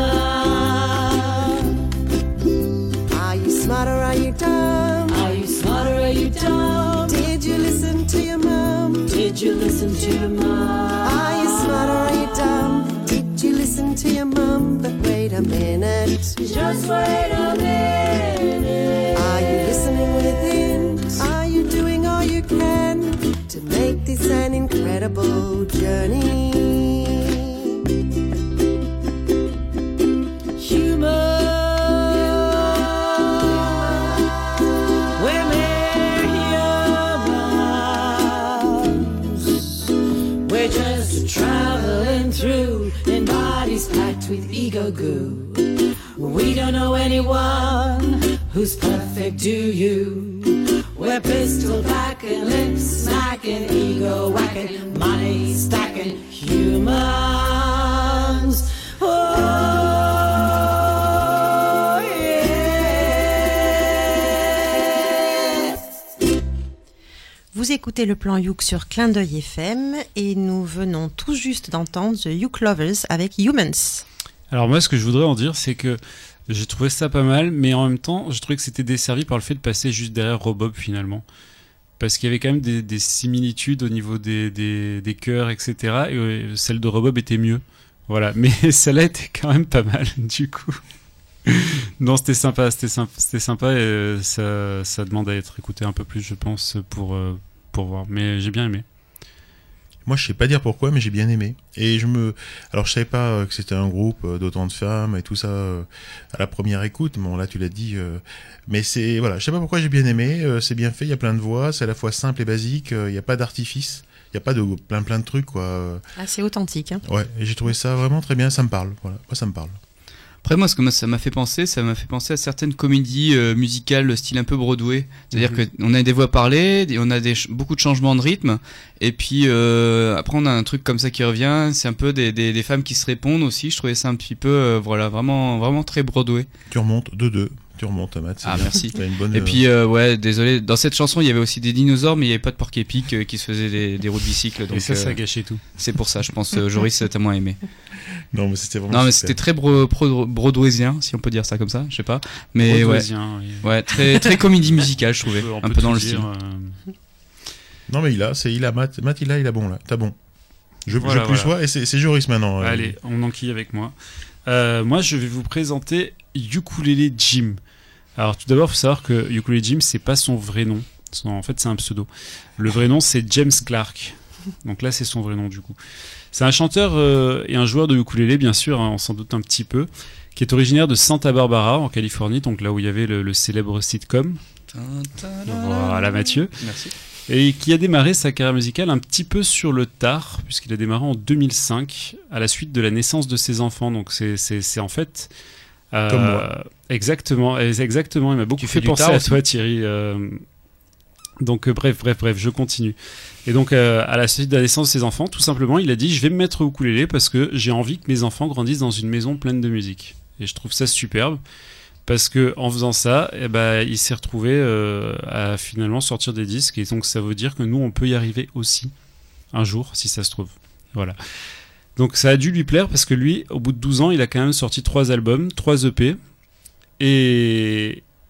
Are you smart or are you dumb? Are you smart or are you dumb? Did you listen to your mom? Did you listen to your mom? Are ah, you smart or are you dumb? Did you listen to your mom? But wait a minute. Just wait a minute. Are you listening within? Are you doing all you can to make this an incredible journey? Packed with ego goo. We don't know anyone who's perfect, do you? We're pistol packing, lips smacking, ego whacking, money stacking humans. Oh. Vous écoutez le plan Youk sur Clin d'œil FM et nous venons tout juste d'entendre The Youk Lovers avec Humans. Alors moi, ce que je voudrais en dire, c'est que j'ai trouvé ça pas mal, mais en même temps, je trouvais que c'était desservi par le fait de passer juste derrière Robob finalement. Parce qu'il y avait quand même des, des similitudes au niveau des, des, chœurs, etc. Et euh, celle de Robob était mieux. Voilà, [laughs] mais celle-là était quand même pas mal, [laughs] du coup. non, c'était sympa, c'était sympa, sympa et euh, ça, ça demande à être écouté un peu plus, je pense, pour, euh, pour voir. Mais j'ai bien aimé. Moi, je sais pas dire pourquoi, mais j'ai bien aimé. Et je me, alors je savais pas euh, que c'était un groupe euh, d'autant de femmes et tout ça euh, à la première écoute. Bon, là, tu l'as dit. Mais c'est, voilà, je sais pas pourquoi j'ai bien aimé. C'est bien fait. Il y a plein de voix. C'est à la fois simple et basique. Il n'y a pas d'artifice. Il n'y a pas de plein plein de trucs, quoi. Assez authentique. Hein. Ouais. Et j'ai trouvé ça vraiment très bien. Ça me parle. Voilà. Moi, ça me parle. Après moi, ce que moi, ça m'a fait penser, ça m'a fait penser à certaines comédies euh, musicales style un peu Broadway. C'est-à-dire Mhm. que on a des voix parlées, et on a des ch- beaucoup de changements de rythme, et puis euh, après on a un truc comme ça qui revient. C'est un peu des, des, des femmes qui se répondent aussi. Je trouvais ça un petit peu, euh, voilà, vraiment vraiment très Broadway. Tu remontes de deux. Remontes, c'est Ah bien. merci. [laughs] T'as une bonne. Et euh, puis euh, ouais, désolé. Dans cette chanson, il y avait aussi des dinosaures, mais il n'y avait pas de porc épic euh, qui se faisaient des, des roues de bicycle. Donc et ça, ça a euh, gâché tout. c'est pour ça, je pense. Euh, Joris, t'as moins aimé. [laughs] Non, mais c'était vraiment. Non, mais c'était très bro pro- broadwaysien, si on peut dire ça comme ça. Je sais pas. Mais ouais. Oui. Ouais, très, très comédie musicale, je trouvais. On un peu dans le style. euh, Non, mais il a. C'est il a Matt. Matt, il a. Il a bon là. T'as bon. Je, Voilà, je plus voilà. et c'est c'est Joris maintenant. euh. Allez, on enquille avec moi. Euh, moi, je vais vous présenter Ukulele Jim. Alors, tout d'abord, il faut savoir que Ukulele Jim, c'est pas son vrai nom. Son- en fait, c'est un pseudo. Le vrai nom, c'est James Clark. Donc là, c'est son vrai nom, du coup. C'est un chanteur euh, et un joueur de ukulélé, bien sûr, hein, on s'en doute un petit peu, qui est originaire de Santa Barbara, en Californie, donc là où il y avait le, le célèbre sitcom. Voilà Mathieu. Merci. Et qui a démarré sa carrière musicale un petit peu sur le tard, puisqu'il a démarré en 2005, à la suite de la naissance de ses enfants. Donc c'est en fait... euh, Comme moi. Exactement, et c'est exactement. Il m'a beaucoup Tu fait penser à aussi toi Thierry. euh, donc euh, bref, bref, bref, je continue. Et donc euh, à la suite de la naissance de ses enfants, tout simplement, il a dit je vais me mettre au ukulélé parce que j'ai envie que mes enfants grandissent dans une maison pleine de musique. Et je trouve ça superbe parce que en faisant ça, eh ben, il s'est retrouvé euh, à finalement sortir des disques et donc ça veut dire que nous on peut y arriver aussi un jour si ça se trouve. Voilà. Donc ça a dû lui plaire parce que lui, au bout de 12 ans, il a quand même sorti trois albums, trois EP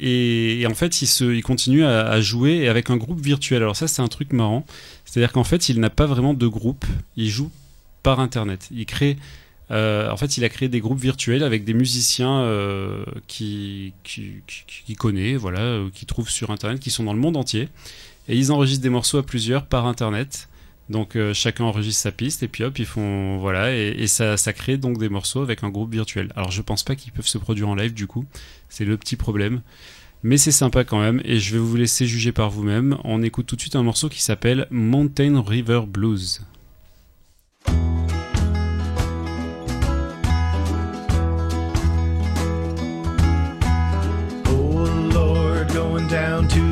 et en fait, il, continue à, jouer avec un groupe virtuel. Alors ça, c'est un truc marrant. C'est-à-dire qu'en fait, il n'a pas vraiment de groupe. Il joue par Internet. Il crée... euh, en fait, il a créé des groupes virtuels avec des musiciens euh, qui, qui, connaît, voilà, euh, qui trouve sur Internet, qui sont dans le monde entier. Et ils enregistrent des morceaux à plusieurs par Internet. Donc euh, chacun enregistre sa piste et puis hop, ils font voilà et, ça, ça crée donc des morceaux avec un groupe virtuel. Alors je pense pas qu'ils peuvent se produire en live du coup, c'est le petit problème. Mais c'est sympa quand même et je vais vous laisser juger par vous-même. On écoute tout de suite un morceau qui s'appelle Mountain River Blues. Oh Lord, going down to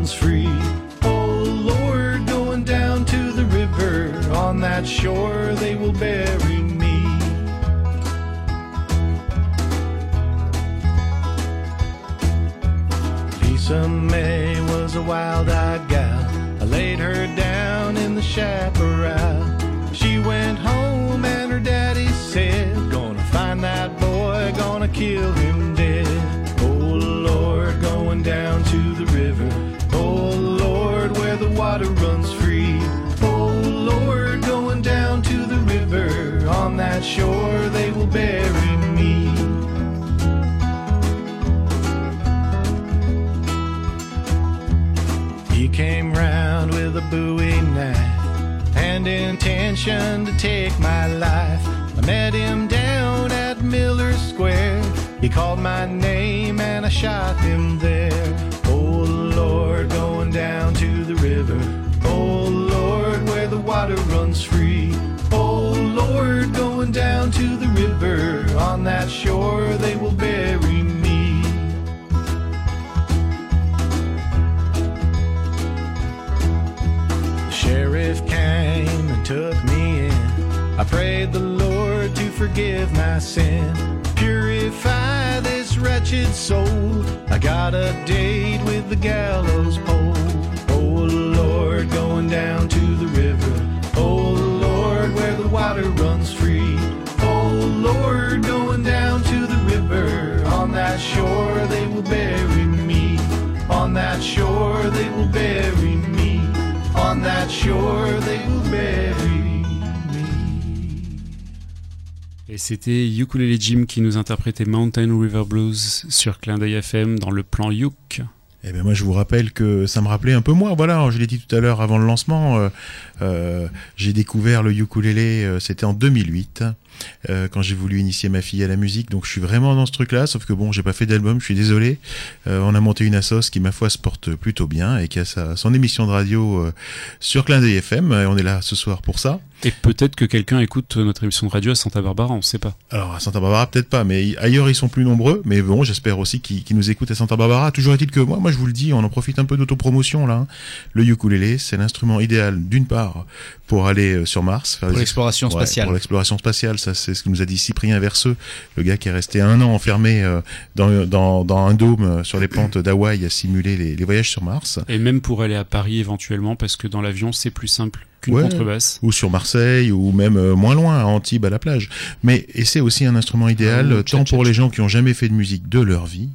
runs free. Oh Lord, going down to the river. On that shore they will bury me. Lisa May was a wild-eyed gal. I laid her down in the chaparral. She went home water runs free. Oh Lord, going down to the river. On that shore they will bury me. He came round with a bowie knife and intention to take my life. I met him down at Miller Square. He called my name and I shot him there. Oh Lord, going down river. Oh Lord, where the water runs free. Oh Lord, going down to the river. On that shore they will bury me. The sheriff came and took me in. I prayed the Lord to forgive my sin, purify this wretched soul. I got a date with the gallows down to the river. Oh Lord, where the water runs free. Oh Lord, going down to the river. On that shore they will bury me. On that shore they will bury me. On that shore they will bury me. Et c'était Ukulele Jim qui nous interprétait Mountain River Blues sur Clin d'œil FM dans le plan Yuk. Eh ben moi je vous rappelle que ça me rappelait un peu moi. Voilà, je l'ai dit tout à l'heure avant le lancement. euh, euh, j'ai découvert le ukulélé, euh, c'était en 2008 euh, quand j'ai voulu initier ma fille à la musique. Donc je suis vraiment dans ce truc-là. Sauf que bon, j'ai pas fait d'album, je suis désolé. Euh, on a monté une assos qui ma foi se porte plutôt bien et qui a sa, son émission de radio euh, sur Clin d'œil FM. Et on est là ce soir pour ça. Et peut-être que quelqu'un écoute notre émission de radio à Santa Barbara, on sait pas. Alors à Santa Barbara peut-être pas, mais ailleurs ils sont plus nombreux. Mais bon, j'espère aussi qu'ils nous écoutent à Santa Barbara. Toujours est-il que moi, moi je vous le dis, on en profite un peu d'autopromotion là. hein. Le ukulélé, c'est l'instrument idéal d'une part pour aller euh, sur Mars, faire Pour l'exploration Ouais, spatiale. pour l'exploration spatiale, ça c'est ce que nous a dit Cyprien Verseux, le gars qui est resté un an enfermé euh, dans, dans, dans un dôme euh, sur les pentes d'Hawaï à simuler les, les voyages sur Mars. Et même pour aller à Paris éventuellement, parce que dans l'avion c'est plus simple qu'une Ouais. contrebasse. Ou sur Marseille, ou même euh, moins loin, à Antibes, à la plage. Mais, et c'est aussi un instrument idéal, Ah, tant pour les gens qui ont jamais fait de musique de leur vie,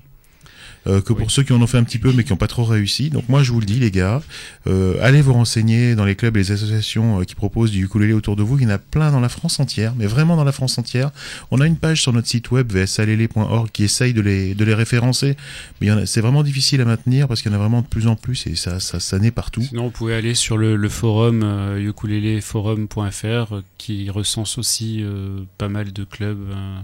que pour Oui. ceux qui en ont fait un petit peu mais qui n'ont pas trop réussi. Donc moi je vous le dis les gars, euh, allez vous renseigner dans les clubs et les associations euh, qui proposent du ukulélé autour de vous. Il y en a plein dans la France entière, mais vraiment dans la France entière. On a une page sur notre site web vsalele.org qui essaye de les, de les référencer, mais c'est vraiment difficile à maintenir parce qu'il y en a vraiment de plus en plus et ça, ça, ça naît partout. Sinon, vous pouvez aller sur le, le forum euh, ukuleléforum.fr euh, qui recense aussi euh, pas mal de clubs euh,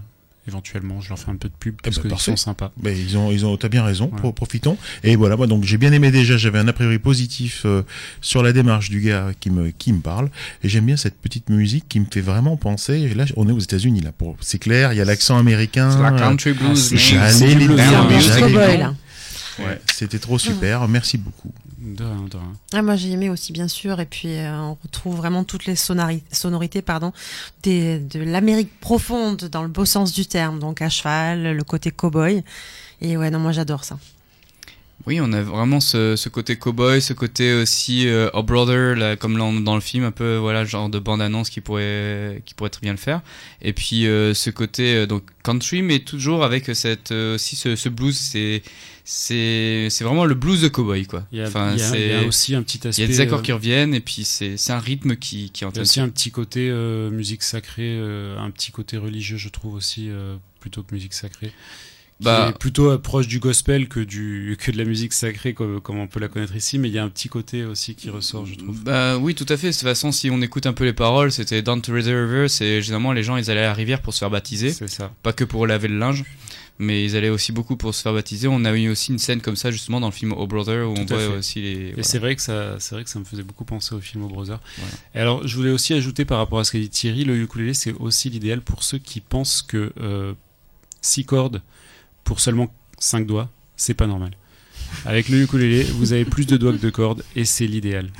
éventuellement. Je leur fais un peu de pub parce bah, qu'ils parfait. sont sympas. Ben, ils ont, ils ont, t'as bien raison. Profitons. Et voilà, moi donc j'ai bien aimé déjà. J'avais un a priori positif euh, sur la démarche du gars qui me, qui me parle. Et j'aime bien cette petite musique qui me fait vraiment penser. Et là, on est aux États-Unis là. Pour, c'est clair, il y a l'accent américain. C'est la Euh, country blues. c'est mais- J'allais c'est les dire, Ouais, c'était trop super. Merci beaucoup. De rien, de rien. Ah, moi j'ai aimé aussi bien sûr et puis euh, on retrouve vraiment toutes les sonori- sonorités pardon des, de l'Amérique profonde dans le beau sens du terme donc à cheval le côté cowboy et ouais non moi j'adore ça Oui, on a vraiment ce, ce côté cowboy, ce côté aussi euh, Oh Brother, là, comme dans, dans le film, un peu voilà, genre de bande-annonce qui pourrait, qui pourrait très bien le faire. Et puis euh, ce côté euh, donc country, mais toujours avec cette, euh, aussi ce, ce blues, c'est c'est c'est vraiment le blues de cowboy quoi. Il y a, Enfin, il y a- c'est- il y a aussi un petit il aspect. y a des accords euh, qui reviennent et puis c'est c'est un rythme qui qui est en Il y a aussi un petit côté euh, musique sacrée, euh, un petit côté religieux, je trouve aussi, euh, plutôt que musique sacrée. Qui Bah- est plutôt proche du gospel que, du, que de la musique sacrée, comme, comme on peut la connaître ici, mais il y a un petit côté aussi qui ressort, je trouve. Bah oui, tout à fait. De toute façon, si on écoute un peu les paroles, c'était Down to the River, c'est généralement les gens ils allaient à la rivière pour se faire baptiser. C'est ça. pas que pour laver le linge, mais ils allaient aussi beaucoup pour se faire baptiser. On a eu aussi une scène comme ça justement dans le film Oh Brother où on Tout voit fait. aussi les. Et c'est vrai que ça, c'est vrai que ça me faisait beaucoup penser au film au Brother. Voilà. Et alors, je voulais aussi ajouter par rapport à ce qu'a dit Thierry, le ukulélé c'est aussi l'idéal pour ceux qui pensent que 6 cordes pour seulement 5 doigts, c'est pas normal. Avec le ukulélé, vous avez plus de doigts que de cordes et c'est l'idéal. [laughs]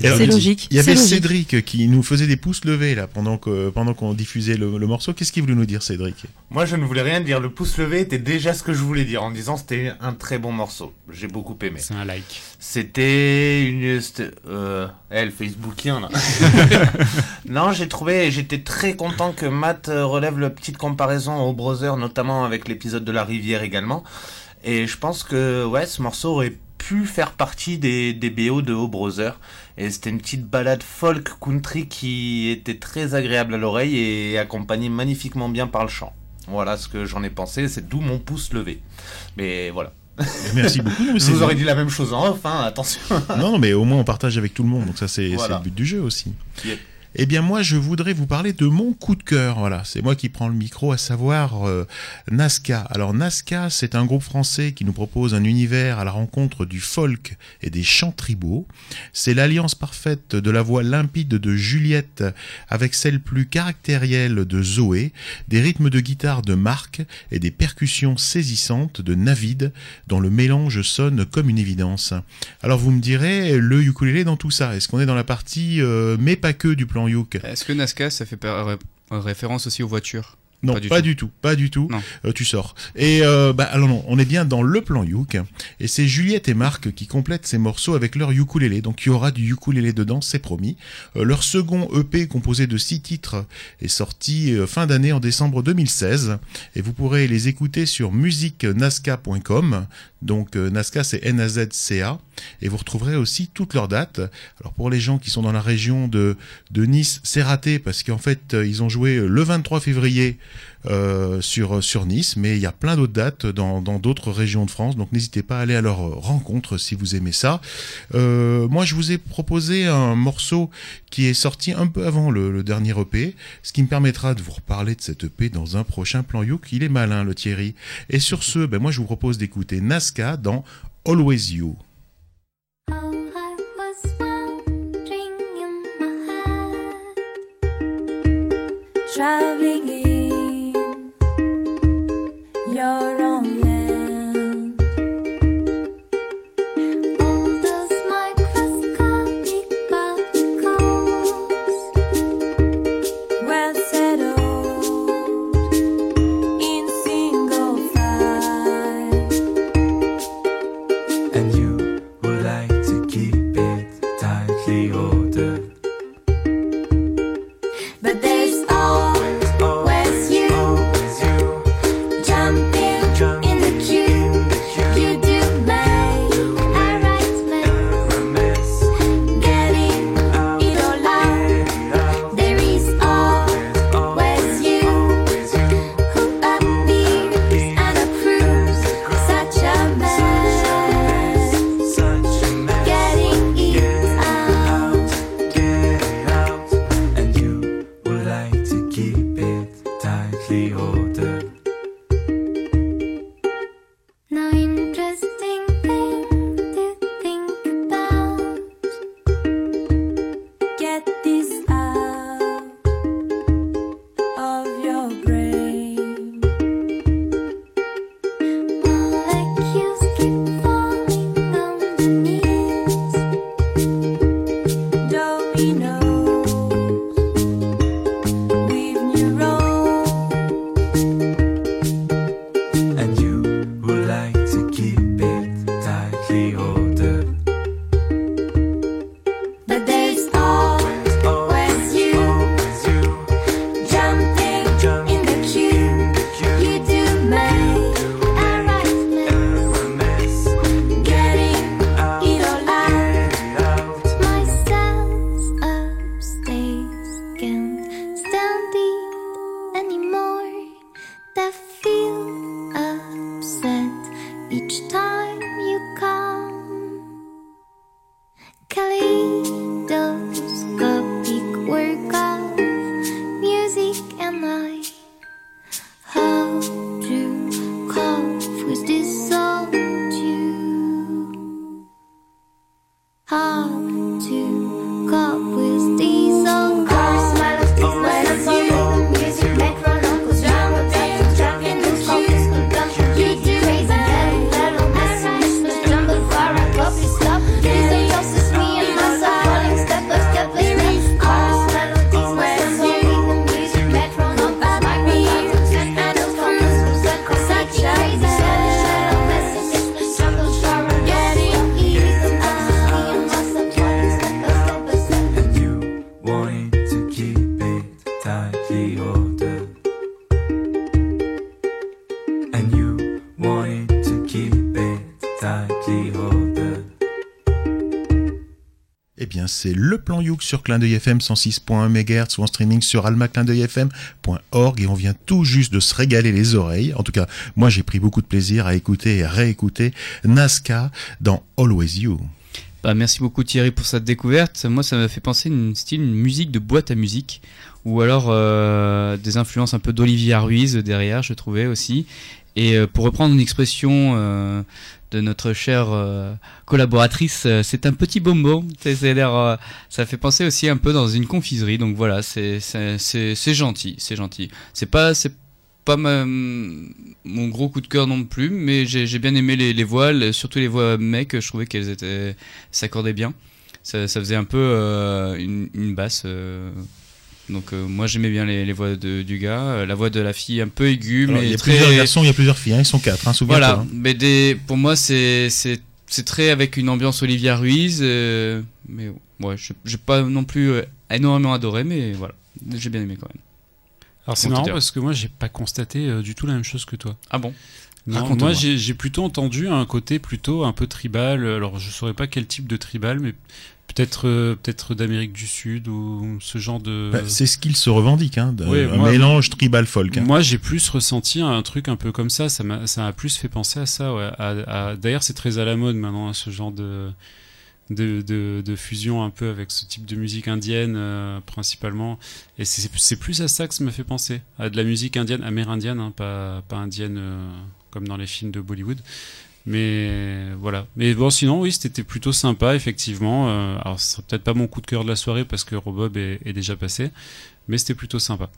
Voilà. C'est il- logique, Il y avait logique. Cédric qui nous faisait des pouces levés là pendant que pendant qu'on diffusait le, le morceau. Qu'est-ce qu'il voulait nous dire, Cédric? Moi, je ne voulais rien dire. Le pouce levé était déjà ce que je voulais dire en disant c'était un très bon morceau. J'ai beaucoup aimé. C'est un like. C'était une euh, eh, le Facebookien là. [laughs] non, j'ai trouvé, j'étais très content que Matt euh, relève la petite comparaison au Brother, notamment avec l'épisode de la rivière également. Et je pense que ouais, ce morceau aurait pu faire partie des, des BO de O Brother. Et c'était une petite balade folk country qui était très agréable à l'oreille et accompagnée magnifiquement bien par le chant. Voilà ce que j'en ai pensé, c'est d'où mon pouce levé. Mais voilà. Merci beaucoup. [laughs] Mais Je vous aurais dit la même chose en off, hein, attention. Non, mais au moins on partage avec tout le monde, donc ça c'est Voilà. le but du jeu aussi. Eh bien moi je voudrais vous parler de mon coup de cœur, voilà, c'est moi qui prends le micro, à savoir euh, Nazca. Alors Nazca c'est un groupe français qui nous propose un univers à la rencontre du folk et des chants tribaux. C'est l'alliance parfaite de la voix limpide de Juliette avec celle plus caractérielle de Zoé, des rythmes de guitare de Marc et des percussions saisissantes de Navid dont le mélange sonne comme une évidence. Alors vous me direz, le ukulélé dans tout ça, est-ce qu'on est dans la partie euh, mais pas que du plan Yuk Est-ce que Nazca ça fait référence aussi aux voitures? Non, Pas pas du du, tout. pas du tout. Euh, tu sors. Et euh, bah alors non, on est bien dans le plan Youk, et c'est Juliette et Marc qui complètent ces morceaux avec leur ukulélé. Donc il y aura du ukulélé dedans, c'est promis. Euh, leur second EP composé de six titres est sorti euh, fin d'année en décembre 2016, et vous pourrez les écouter sur musicnasca.com. Donc euh, Nazca c'est N-A-Z-C-A, et vous retrouverez aussi toutes leurs dates. Alors pour les gens qui sont dans la région de de Nice, c'est raté parce qu'en fait euh, ils ont joué le 23 février euh, sur sur Nice, mais il y a plein d'autres dates dans d'autres régions de France, donc n'hésitez pas à aller à leur rencontre si vous aimez ça. Euh, moi, je vous ai proposé un morceau qui est sorti un peu avant le, dernier EP, ce qui me permettra de vous reparler de cet EP dans un prochain plan Youk. Il est malin, le Thierry. Et sur ce, ben moi, je vous propose d'écouter Nazca dans Always You. interior. Plan Youk sur Clin d'œil FM 106.1 MHz ou en streaming sur almaclindeuilfm.org et on vient tout juste de se régaler les oreilles. En tout cas, moi j'ai pris beaucoup de plaisir à écouter et à réécouter Nazca dans Always You. Bah, merci beaucoup Thierry pour cette découverte. Moi, ça m'a fait penser une style une musique de boîte à musique, ou alors euh, des influences un peu d'Olivia Ruiz derrière, je trouvais aussi. Et euh, pour reprendre une expression euh, de notre chère euh, collaboratrice, euh, c'est un petit bonbon. C'est euh, ça fait penser aussi un peu dans une confiserie. Donc voilà, c'est c'est gentil, c'est gentil. C'est pas c'est pas mon gros coup de cœur non plus, mais j'ai bien aimé les, les voix, les- surtout les voix mecs. Je trouvais qu'elles étaient s'accordaient bien. Ça, faisait un peu euh, une basse. Donc euh, moi j'aimais bien les, les voix de, du gars, Euh, la voix de la fille un peu aiguë, Alors, mais il y a très plusieurs garçons, il y a plusieurs filles, hein, ils sont quatre, hein, souviens-toi. voilà. hein. Mais des, pour moi c'est c'est c'est très avec une ambiance Olivia Ruiz, euh, mais ouais, je- j'ai pas non plus euh, énormément adoré, mais voilà, j'ai bien aimé quand même. Alors c'est marrant parce que moi j'ai pas constaté euh, du tout la même chose que toi. Ah bon? Non, moi j'ai j'ai plutôt entendu un côté plutôt un peu tribal. Alors je saurais pas quel type de tribal, mais peut-être euh, peut-être d'Amérique du Sud ou ce genre de. Bah, c'est ce qu'il se revendique, hein, de- Ouais, un moi- mélange tribal folk. hein. Moi, j'ai plus ressenti un truc un peu comme ça. Ça m'a, ça plus fait penser à ça. Ouais. À- à- D'ailleurs, c'est très à la mode maintenant, hein, ce genre de, de, de, de fusion un peu avec ce type de musique indienne euh, principalement. Et c'est, c'est plus à ça que ça m'a fait penser. À de la musique indienne, amérindienne, hein, pas, pas indienne euh, comme dans les films de Bollywood. Mais voilà. Mais bon, sinon, oui, c'était plutôt sympa, effectivement. Euh, alors, ce serait peut-être pas mon coup de cœur de la soirée parce que Robob est déjà passé, mais c'était plutôt sympa.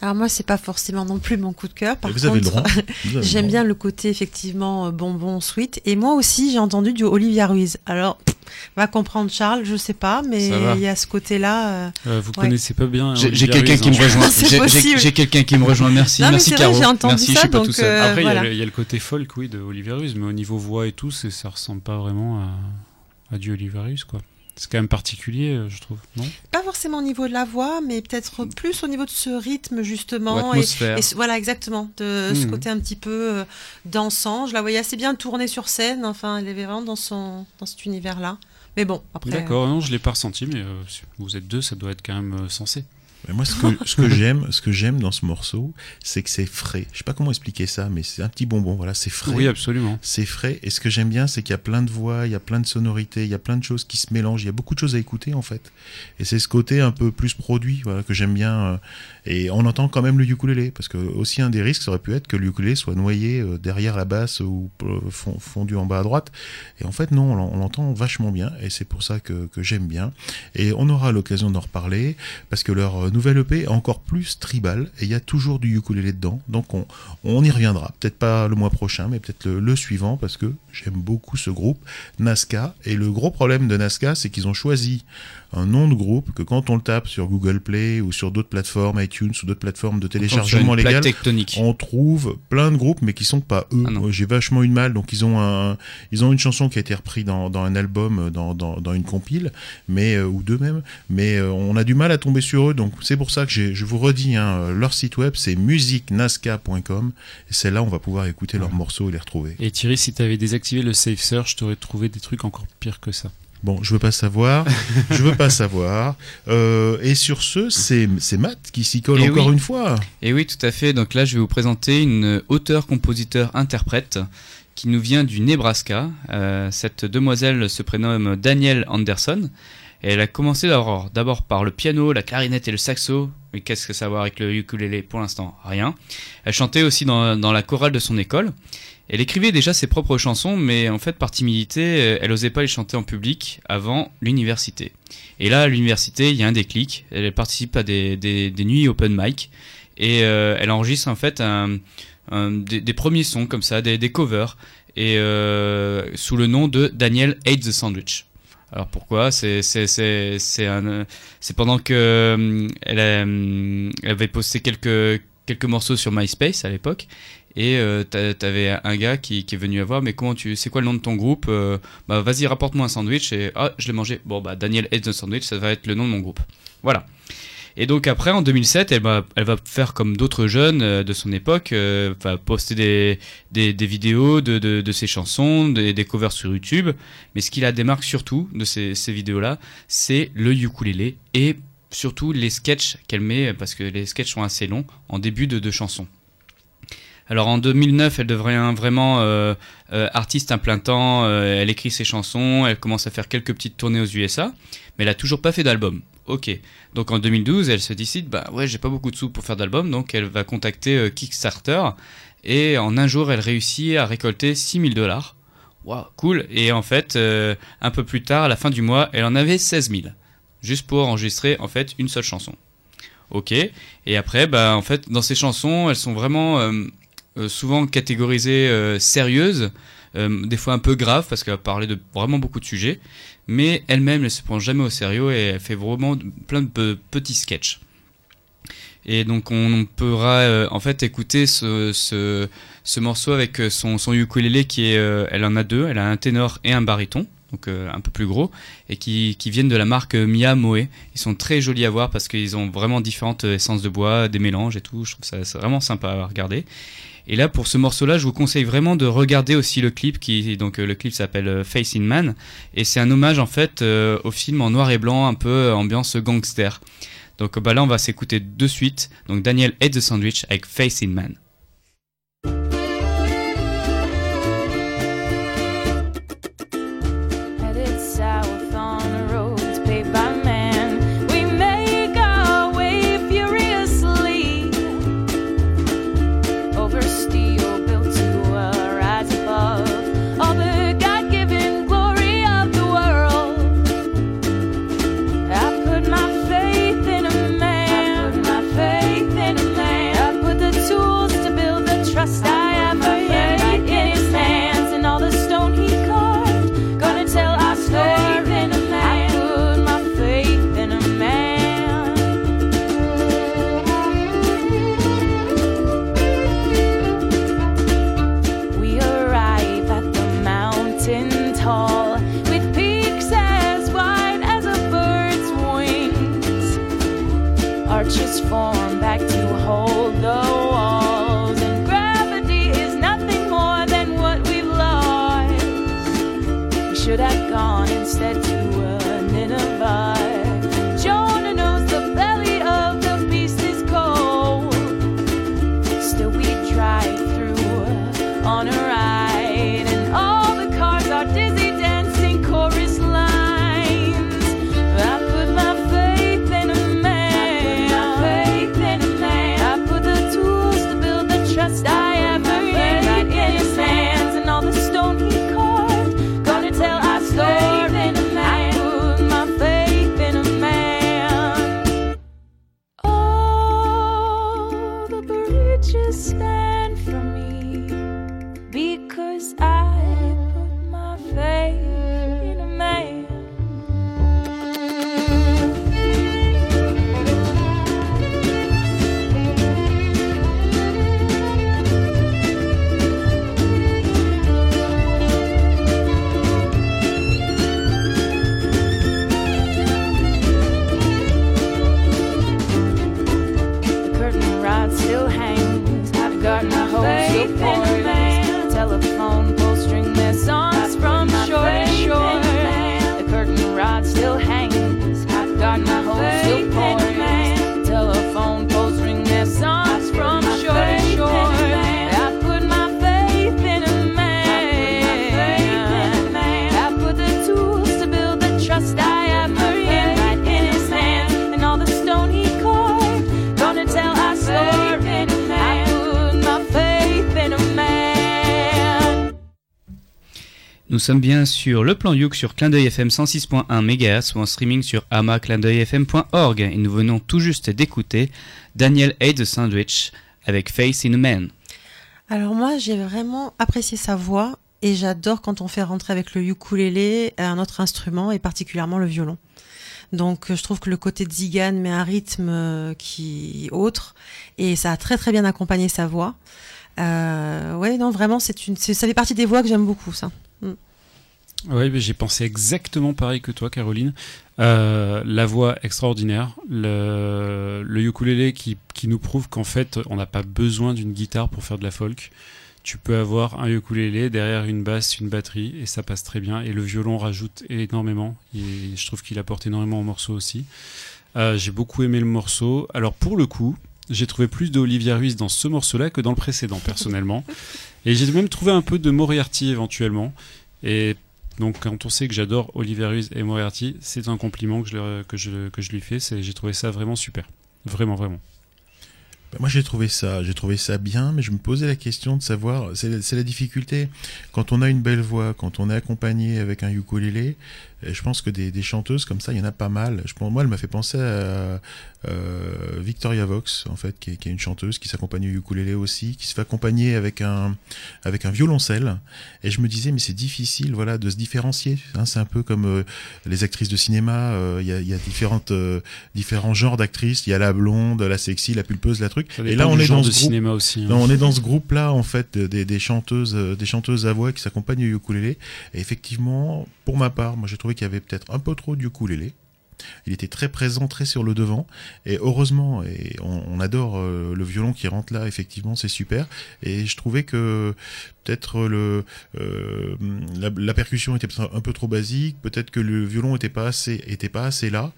Alors moi, c'est pas forcément non plus mon coup de cœur. Par vous avez le contre, droit. [laughs] Avez le j'aime droit. bien le côté effectivement euh, bonbon sweet. Et moi aussi, j'ai entendu du Olivia Ruiz. Alors, pff, va comprendre Charles, je sais pas, mais il y a ce côté-là. euh, Euh, vous Ouais. connaissez pas bien. J'ai quelqu'un qui hein, me je rejoint. [laughs] J'ai- J'ai possible. j'ai quelqu'un qui me rejoint. Merci, Non, mais merci Caro. j'ai entendu merci, ça, je suis pas donc, tout seul. euh, Après, il y a voilà. le- il y, a le côté folk, oui, de Olivia Ruiz, mais au niveau voix et tout, ça ressemble pas vraiment à, à du Olivia Ruiz, quoi. C'est quand même particulier, euh, je trouve, non? Pas forcément au niveau de la voix, mais peut-être plus au niveau de ce rythme justement. Et, atmosphère. et voilà, exactement. De ce Mhm. côté un petit peu euh, dansant. Je la voyais assez bien tourner sur scène. Enfin, elle est vraiment dans, son, dans cet univers-là. Mais bon, après. D'accord, non, je l'ai pas ressenti, mais euh, si vous êtes deux, ça doit être quand même euh, sensé. Mais moi, ce que, ce que j'aime, ce que j'aime dans ce morceau, c'est que c'est frais. Je sais pas comment expliquer ça, mais c'est un petit bonbon. Voilà, c'est frais. Oui, absolument. C'est frais. Et ce que j'aime bien, c'est qu'il y a plein de voix, il y a plein de sonorités, il y a plein de choses qui se mélangent. Il y a beaucoup de choses à écouter, en fait. Et c'est ce côté un peu plus produit, voilà, que j'aime bien. euh, Et on entend quand même le ukulélé. Parce que aussi, un des risques, ça aurait pu être que le ukulélé soit noyé euh, derrière la basse ou euh, fond- fondu en bas à droite. Et en fait, non, on l'en- on l'entend vachement bien. Et c'est pour ça que, j'aime bien. Et on aura l'occasion d'en reparler. Parce que leur euh, nouvelle EP est encore plus tribal. Et il y a toujours du ukulélé dedans. Donc on, on y reviendra. Peut-être pas le mois prochain, mais peut-être le, le suivant. Parce que j'aime beaucoup ce groupe, Nazca. Et le gros problème de Nazca, c'est qu'ils ont choisi un nom de groupe que quand on le tape sur Google Play ou sur d'autres plateformes, iTunes ou d'autres plateformes de téléchargement une légal, on trouve plein de groupes mais qui sont pas eux. Ah J'ai vachement eu de mal. Donc ils ont un, ils ont une chanson qui a été reprise dans, dans un album, dans, dans, dans une compile, mais euh, ou deux même. Mais euh, on a du mal à tomber sur eux. Donc c'est pour ça que je vous redis, hein, euh, leur site web c'est musicnasca.com. Et c'est là où on va pouvoir écouter leurs morceaux et les retrouver. Et Thierry, si tu avais désactivé le Safe Search, tu aurais trouvé des trucs encore pires que ça. Bon, je veux pas savoir. [laughs] je veux pas savoir. Euh, et sur ce, c'est, c'est Matt qui s'y colle encore oui. une fois. Et oui, tout à fait. Donc là, je vais vous présenter une auteure, compositeur, interprète qui nous vient du Nebraska. Euh, cette demoiselle se prénomme Danielle Anderson. Et elle a commencé d'abord, d'abord par le piano, la clarinette et le saxo. Mais qu'est-ce que ça a à voir avec le ukulélé? Pour l'instant Rien. Elle chantait aussi dans, dans la chorale de son école. Elle écrivait déjà ses propres chansons, mais en fait, par timidité, euh, elle osait pas les chanter en public avant l'université. Et là, à l'université, il y a un déclic. Elle participe à des, des, nuits open mic et euh, elle enregistre en fait des, premiers sons comme ça, des, covers, et euh, sous le nom de Daniel Hate the Sandwich. Alors pourquoi? C'est pendant que elle, elle avait posté quelques quelques morceaux sur MySpace à l'époque et euh, t'a- t'avais un gars qui, est venu à voir mais comment tu c'est quoi le nom de ton groupe Euh, bah vas-y rapporte-moi un sandwich et ah je l'ai mangé bon bah Daniel the Sandwich ça va être le nom de mon groupe voilà Et donc après, en 2007, elle va, faire comme d'autres jeunes euh, de son époque, va poster des, vidéos de, ses chansons, des, des covers sur YouTube. Mais ce qui la démarque surtout de ces, ces vidéos-là, c'est le ukulélé et surtout les sketchs qu'elle met, parce que les sketchs sont assez longs, en début de, de chansons. Alors en 2009, elle devient vraiment euh, euh, artiste à plein temps. euh, elle écrit ses chansons, elle commence à faire quelques petites tournées aux USA, mais elle a toujours pas fait d'album. Ok. Donc en 2012, elle se décide, bah ouais, j'ai pas beaucoup de sous pour faire d'album, donc elle va contacter Kickstarter et en un jour, elle réussit à récolter 6000 dollars. Waouh, cool. Et en fait, un peu plus tard, à la fin du mois, elle en avait 16 000, juste pour enregistrer en fait une seule chanson. Ok. Et après, bah en fait, dans ces chansons, elles sont vraiment souvent catégorisées euh, sérieuses, euh, des fois un peu graves parce qu'elle va parler de vraiment beaucoup de sujets, mais elle-même ne se prend jamais au sérieux et elle fait vraiment plein de pe- petits sketchs. Et donc on pourra euh, en fait écouter ce, ce, ce morceau avec euh, son, son ukulélé qui est, euh, elle en a deux, elle a un ténor et un baryton, donc euh, un peu plus gros, et qui, qui viennent de la marque euh, Mia Moe. Ils sont très jolis à voir parce qu'ils ont vraiment différentes euh, essences de bois, des mélanges et tout. Je trouve ça vraiment sympa à regarder. Et là, pour ce morceau-là, je vous conseille vraiment de regarder aussi le clip qui, donc euh, le clip s'appelle euh, Face in Man, et c'est un hommage en fait euh, au film en noir et blanc, un peu ambiance gangster. Donc bah là, on va s'écouter de suite. Donc Daniel et the Sandwich avec Face in Man. Should have gone instead to a Nineveh. Sommes bien sur le plan Youk sur Clin d'œil FM 106.1 MHz ou en streaming sur amaclindeuilfm.org et nous venons tout juste d'écouter Daniel A. The Sandwich avec Face in a Man. Alors moi, j'ai vraiment apprécié sa voix et j'adore quand on fait rentrer avec le ukulélé un autre instrument et particulièrement le violon. Donc euh, je trouve que le côté de Zigan met un rythme euh, qui autre et ça a très très bien accompagné sa voix. Euh, ouais, non, vraiment, c'est une, ça fait partie des voix que j'aime beaucoup, ça. Mais j'ai pensé exactement pareil que toi, Caroline. Euh, la voix extraordinaire, le, le ukulélé qui, qui nous prouve qu'en fait, on n'a pas besoin d'une guitare pour faire de la folk. Tu peux avoir un ukulélé derrière une basse, une batterie, et ça passe très bien. Et le violon rajoute énormément. Et je trouve qu'il apporte énormément au morceau aussi. Euh, j'ai beaucoup aimé le morceau. Alors pour le coup, j'ai trouvé plus d'Olivia Ruiz dans ce morceau-là que dans le précédent, personnellement. [laughs] Et j'ai même trouvé un peu de Moriarty éventuellement. Et donc quand on sait que j'adore Olivia Ruiz et Moriarty, c'est un compliment que je, lui fais. J'ai trouvé ça vraiment super. Vraiment, vraiment. Bah, moi j'ai trouvé ça, j'ai trouvé ça bien, mais je me posais la question de savoir, c'est c'est la difficulté quand on a une belle voix, quand on est accompagné avec un ukulélé. Euh, Je pense que des, des chanteuses comme ça, il y en a pas mal. Je pense, moi, elle m'a fait penser à euh, Victoria Vox, en fait, qui est, qui est une chanteuse qui s'accompagne au ukulélé aussi, qui se fait accompagner avec un avec un violoncelle. Et je me disais, mais c'est difficile, voilà, de se différencier. hein. c'est un peu comme euh, les actrices de cinéma. euh, Il y, a, il y a différentes différents genres d'actrices. Il y a la blonde, la sexy, la pulpeuse, la truc. Et là, on du est dans ce groupe. aussi. hein. Non, on est dans ce groupe-là, en fait, des, des chanteuses, des chanteuses à voix qui s'accompagnent au ukulélé. Et effectivement, pour ma part, moi, j'ai trouvé qu'il y avait peut-être un peu trop de ukulélé. Il était très présent, très sur le devant. Et heureusement, et on, on adore euh, le violon qui rentre là, effectivement, c'est super. Et je trouvais que peut-être le euh, la, la percussion était un peu trop basique, peut-être que le violon était pas assez, était pas assez là.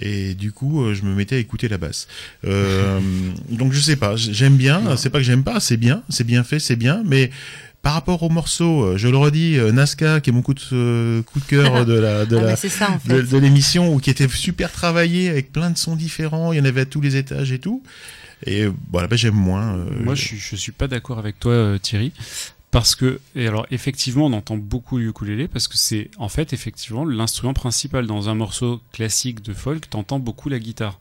Et du coup, euh, je me mettais à écouter la basse. [laughs] Donc je sais pas, j'aime bien. C'est pas que j'aime pas, c'est bien, c'est bien fait, c'est bien. Mais par rapport au morceau, euh, je le redis, euh, Nazca, qui est mon coup de, euh, coup de cœur de la de [laughs] Ah, la mais c'est ça, en fait. de, de l'émission, ou qui était super travaillé avec plein de sons différents. Il y en avait à tous les étages et tout. Et bon, là-bas, j'aime moins. euh, Moi, je suis, je suis pas d'accord avec toi, euh, Thierry. Parce que, et alors effectivement, on entend beaucoup le ukulélé parce que c'est en fait effectivement l'instrument principal dans un morceau classique de folk. T'entends beaucoup la guitare.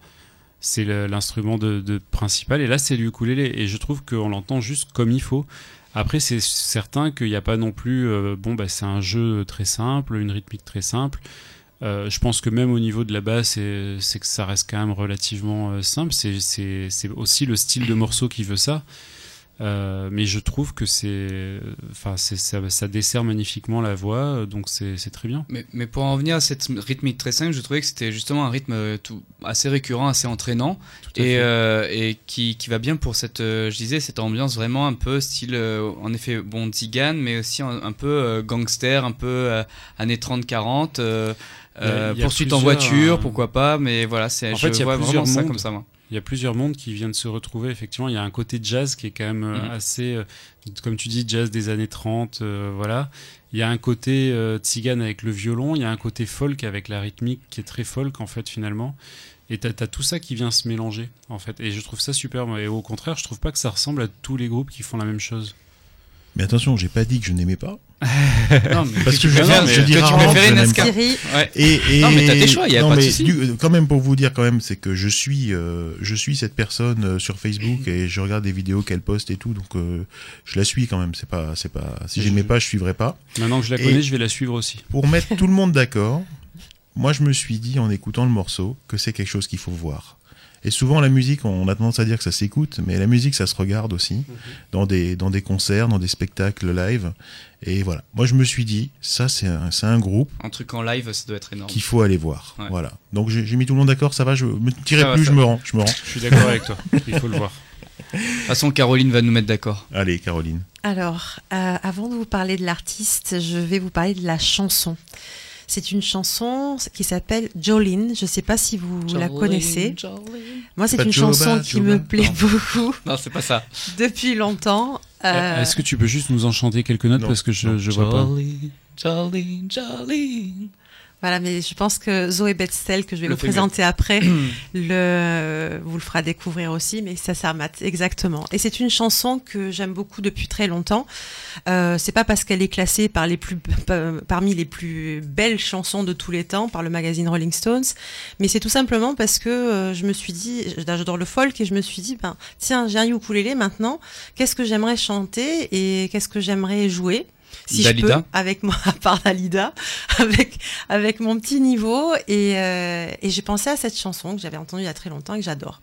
C'est l'instrument de, de principal et là c'est le ukulélé et je trouve qu'on l'entend juste comme il faut. Après, c'est certain qu'il n'y a pas non plus. euh, bon, bah, c'est un jeu très simple, une rythmique très simple. Euh, je pense que même au niveau de la basse, c'est que ça reste quand même relativement euh, simple. C'est aussi le style de morceau qui veut ça. Euh, mais je trouve que c'est, enfin, ça, ça dessert magnifiquement la voix, donc c'est très bien. Mais, mais pour en venir à cette rythmique très simple, je trouvais que c'était justement un rythme euh, tout, assez récurrent, assez entraînant, et, euh, et qui, qui va bien pour cette, je disais, cette ambiance vraiment un peu style, en effet, bon, Tzigane, mais aussi un, un peu euh, gangster, un peu années 30-40, euh, Il y a- euh, il y a poursuite en voiture, pourquoi pas, mais voilà, c'est, En je fait, il y a vois plusieurs vraiment ça mondes. comme ça, moi. Il y a plusieurs mondes qui viennent se retrouver, effectivement. Il y a un côté jazz qui est quand même euh, Mhm. assez, euh, comme tu dis, jazz des années 30, euh, voilà. Il y a un côté euh, tzigane avec le violon, il y a un côté folk avec la rythmique qui est très folk, en fait, finalement. Et t'as as tout ça qui vient se mélanger, en fait. Et je trouve ça super. Et au contraire, je trouve pas que ça ressemble à tous les groupes qui font la même chose. Mais attention, j'ai pas dit que je n'aimais pas. [laughs] Non, mais Parce que je, dis que tu rarement. Thierry, ouais. Et, et- Non, mais t'as tes choix, y a non, pas de mais du- quand même pour vous dire quand même, c'est que je suis, euh, je suis cette personne euh, sur Facebook et je regarde des vidéos qu'elle poste et tout, donc euh, je la suis quand même. C'est pas, c'est pas. Si Je- j'aimais pas, je suivrais pas. Maintenant que je la Et- connais, je vais la suivre aussi. Pour mettre tout le monde d'accord, moi je me suis dit en écoutant le morceau que c'est quelque chose qu'il faut voir. Et souvent la musique, on a tendance à dire que ça s'écoute, mais la musique ça se regarde aussi dans des dans des concerts, dans des spectacles live. Et voilà. Moi je me suis dit ça c'est un, c'est un groupe Un truc en live, ça doit être énorme. qu'il faut aller voir. Ouais. Voilà. Donc j'ai mis tout le monde d'accord, ça va, je me tirais Ça plus, je me rends, je me rends. Je suis d'accord avec toi. Il faut le voir. De toute façon, Caroline va nous mettre d'accord. Allez Caroline. Alors, euh, avant de vous parler de l'artiste, je vais vous parler de la chanson. C'est une chanson qui s'appelle Jolene. Je ne sais pas si vous la connaissez. Jolene. Moi, c'est Pas une Joba, chanson qui Joba. me plaît Non. beaucoup Non, c'est pas ça. depuis longtemps. Euh, Est-ce que tu peux juste nous en chanter quelques notes Non, parce que je, je vois pas. Jolene, Jolene, Jolene. Voilà, mais je pense que Zoé Betzel, que je vais Le vous présenter après, [clears throat] le, vous le fera découvrir aussi, mais ça s'armate exactement. Et c'est une chanson que j'aime beaucoup depuis très longtemps. Euh, c'est pas parce qu'elle est classée par les plus, pa- parmi les plus belles chansons de tous les temps par le magazine Rolling Stones, mais c'est tout simplement parce que euh, je me suis dit, j'adore le folk et je me suis dit, ben tiens, j'ai un ukulélé maintenant. Qu'est-ce que j'aimerais chanter et qu'est-ce que j'aimerais jouer? Si Dalida je peux, avec moi, [laughs] à part Dalida, avec avec mon petit niveau, et, euh, et j'ai pensé à cette chanson que j'avais entendue il y a très longtemps et que j'adore.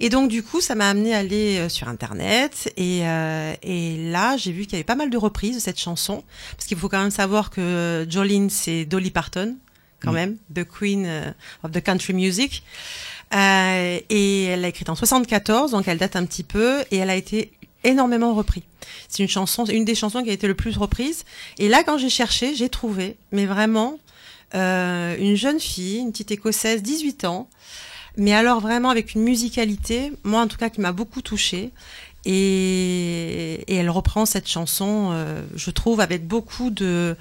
Et donc du coup, ça m'a amené à aller euh, sur internet, et euh, et là, j'ai vu qu'il y avait pas mal de reprises de cette chanson, parce qu'il faut quand même savoir que Jolene, c'est Dolly Parton, quand Mm. même, the Queen euh, of the Country Music. Euh, et elle l'a écrite en 74, donc elle date un petit peu, et elle a été énormément reprise. C'est une chanson, une des chansons qui a été le plus reprise. Et là, quand j'ai cherché, j'ai trouvé, mais vraiment, euh, une jeune fille, une petite écossaise, 18 ans, mais alors vraiment avec une musicalité, moi en tout cas, qui m'a beaucoup touchée. Et, elle reprend cette chanson, euh, je trouve, avec beaucoup de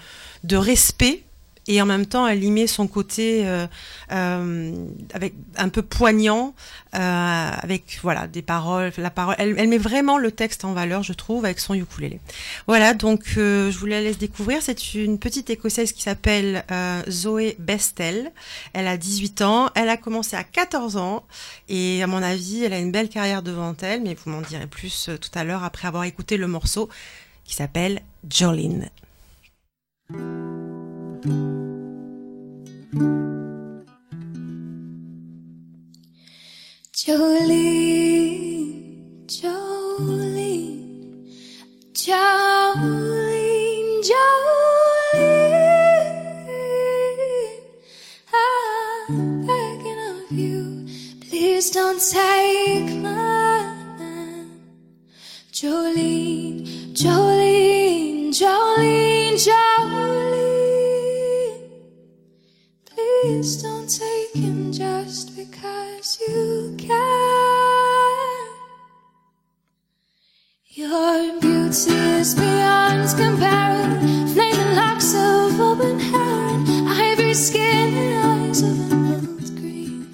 respect. Et en même temps, elle y met son côté euh, euh, avec un peu poignant, euh, avec voilà des paroles, la parole. Elle, elle met vraiment le texte en valeur, je trouve, avec son ukulélé. Voilà, donc euh, je vous la laisse découvrir. C'est une petite écossaise qui s'appelle euh, Zoé Bestel. Elle a 18 ans. Elle a commencé à 14 ans. Et à mon avis, elle a une belle carrière devant elle. Mais vous m'en direz plus euh, tout à l'heure après avoir écouté le morceau qui s'appelle Jolene. Jolene, Jolene, Jolene, Jolene. I'm begging of you, please don't take my man. Jolene, Jolene, Jolene, Jolene. Please don't take him just because you can. Your beauty is beyond comparison. Flaming locks of open hair, and ivory skin, and eyes of emerald green.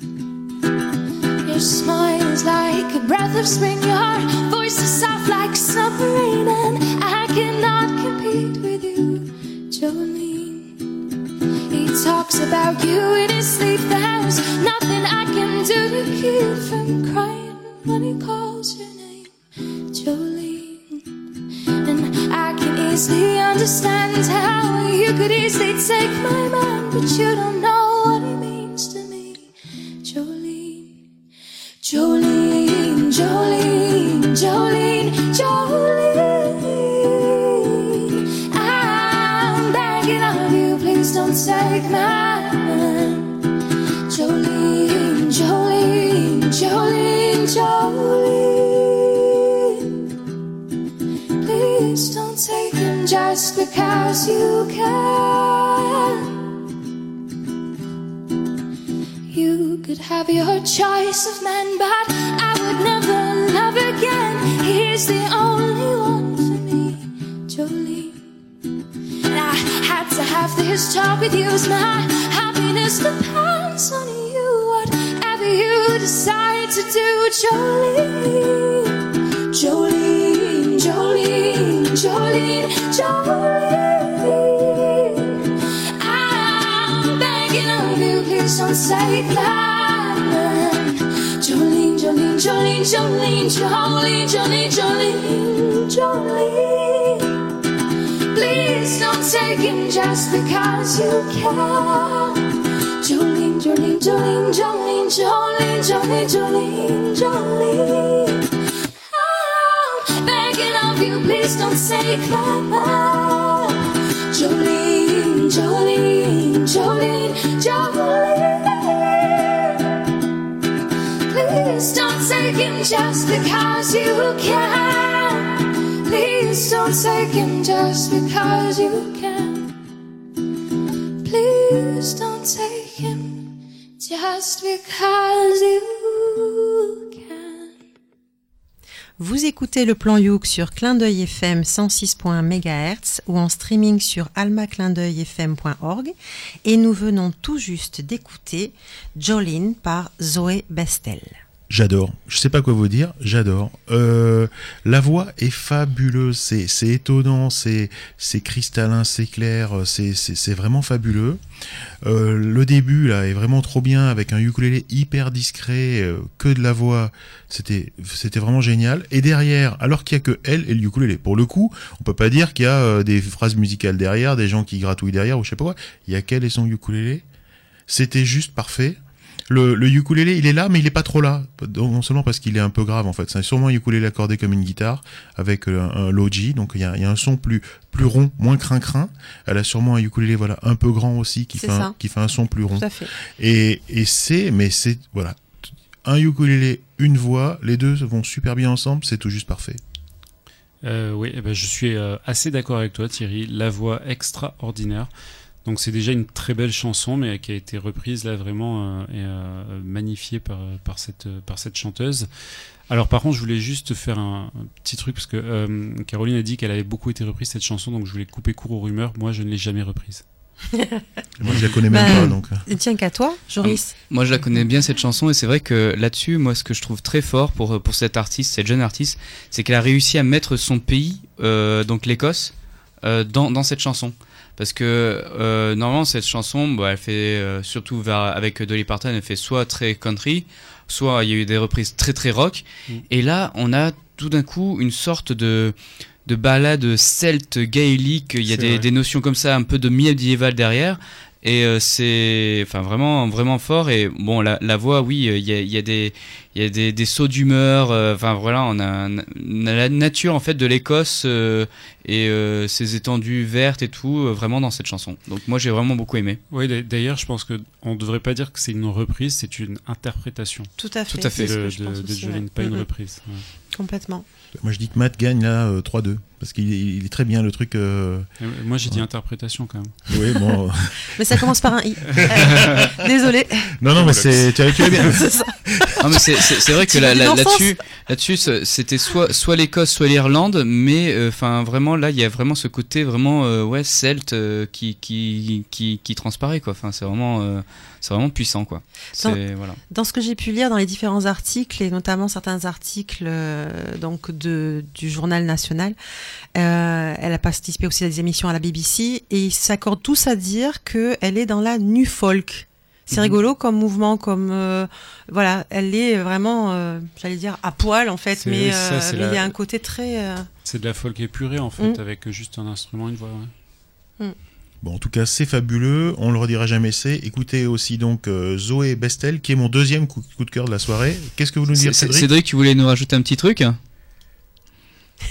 Your smile is like a breath of spring. Your say. Jolene, Jolene, Jolene, Jolene, Jolene, Jolene, Jolene, Jolene. Please don't take him just because you can. Jolene, Jolene, Jolene, Jolene, Jolene, Jolene, Jolene, Jolene. I'm begging of you, please don't my man. Jolene, Jolene, Jolene, Jolene. Take him just because you can. Please don't take him just because you can. Please don't take him just because you can. Vous écoutez le plan Youk sur Clin d'œil FM 106.1 MHz ou en streaming sur almaclindeuilfm.org et nous venons tout juste d'écouter Jolene par Zoé Bestel. J'adore. Je sais pas quoi vous dire. J'adore. Euh, la voix est fabuleuse. C'est, c'est étonnant. C'est, c'est cristallin. C'est clair. C'est, c'est, c'est vraiment fabuleux. Euh, le début là est vraiment trop bien avec un ukulélé hyper discret, euh, que de la voix. C'était, c'était vraiment génial. Et derrière, alors qu'il y a que elle et le ukulélé. Pour le coup, on peut pas dire qu'il y a euh, des phrases musicales derrière, des gens qui gratouillent derrière ou je sais pas quoi. Il y a qu'elle et son ukulélé. C'était juste parfait. Le, le ukulélé, il est là, mais il est pas trop là. Non seulement parce qu'il est un peu grave, en fait. C'est sûrement un ukulélé accordé comme une guitare, avec euh, un, un logi. Donc, il y a, il y a un son plus, plus rond, moins crin-crin. Elle a sûrement un ukulélé, voilà, un peu grand aussi, qui fait, un, ça. qui fait un son plus rond. Tout à fait. Et, et c'est, mais c'est, voilà. Un ukulélé, une voix, les deux vont super bien ensemble, c'est tout juste parfait. Euh, oui, eh ben, je suis euh, assez d'accord avec toi, Thierry. La voix extraordinaire. Donc c'est déjà une très belle chanson, mais qui a été reprise là vraiment euh, et euh, magnifiée par, par, cette, par cette chanteuse. Alors par contre, je voulais juste faire un, un petit truc parce que euh, Caroline a dit qu'elle avait beaucoup été reprise cette chanson, donc je voulais couper court aux rumeurs. Moi, je ne l'ai jamais reprise. [laughs] Moi, je la connais même Bah, pas, donc. Et tiens qu'à toi, Joris. Moi, je la connais bien cette chanson et c'est vrai que là-dessus, moi, ce que je trouve très fort pour pour cette artiste, cette jeune artiste, c'est qu'elle a réussi à mettre son pays, euh, donc l'Écosse, euh, dans dans cette chanson. Parce que euh, normalement cette chanson, bah, elle fait euh, surtout vers, avec Dolly Parton, elle fait soit très country, soit il y a eu des reprises très très rock. Mm. Et là, on a tout d'un coup une sorte de de balade celte gaélique. Il y a des notions comme ça, un peu de médiéval derrière. Et euh, c'est enfin vraiment vraiment fort et bon la, la voix oui euh, il y a, y a des il y a des, des sauts d'humeur euh, enfin voilà on a, un- on a la nature en fait de l'Écosse euh, et euh, ses étendues vertes et tout euh, vraiment dans cette chanson donc moi j'ai vraiment beaucoup aimé Oui, d'a- d'ailleurs, je pense que on devrait pas dire que c'est une reprise, c'est une interprétation Tout à fait. Tout à fait. de, de, de aussi, Jolene, ouais. pas une Mhm. reprise. ouais. Complètement. Moi, je dis que Matt gagne là euh, 3-2. Parce qu'il est, il est très bien, le truc. euh, Et Moi, j'ai dit Ouais. interprétation quand même. Oui, bon. euh, [laughs] Mais ça commence par un i. [laughs] Désolé. non, non, mais c'est, tu, tu bien. [laughs] C'est ça. Mais c'est- c'est c'est vrai que là- dans sens. là-dessus, c'était soit soit l'Écosse, soit l'Irlande, mais euh, enfin vraiment là, il y a vraiment ce côté vraiment euh, ouais celte euh, qui, qui qui qui transparaît quoi. Enfin, c'est vraiment euh, c'est vraiment puissant quoi. Voilà. Dans ce que j'ai pu lire dans les différents articles, et notamment certains articles euh, donc de, du journal national, euh, elle a participé aussi à des émissions à la BBC, et ils s'accordent tous à dire qu'elle est dans la nu folk. C'est Mhm. rigolo comme mouvement, comme euh, voilà, elle est vraiment, euh, j'allais dire à poil en fait, mais, ça, euh, il y a un côté très. euh, C'est de la folk épurée en fait, Mm. avec juste un instrument, une voix. ouais. Bon, en tout cas, c'est fabuleux. On le redira jamais c'est. Écoutez aussi donc euh, Zoé Bestel, qui est mon deuxième coup, coup de cœur de la soirée. Qu'est-ce que vous nous c'est- Cédric? Cédric, tu voulais nous rajouter un petit truc?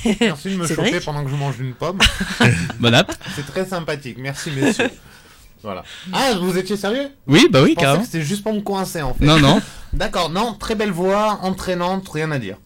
[laughs] Merci de me Cédric choper pendant que je mange une pomme. [laughs] Bon app. C'est très sympathique. Merci, messieurs. Voilà. Ah, vous étiez sérieux? Oui, bah oui, que c'était juste pour me coincer en fait. Non, non. [laughs] D'accord, non, très belle voix, entraînante, rien à dire.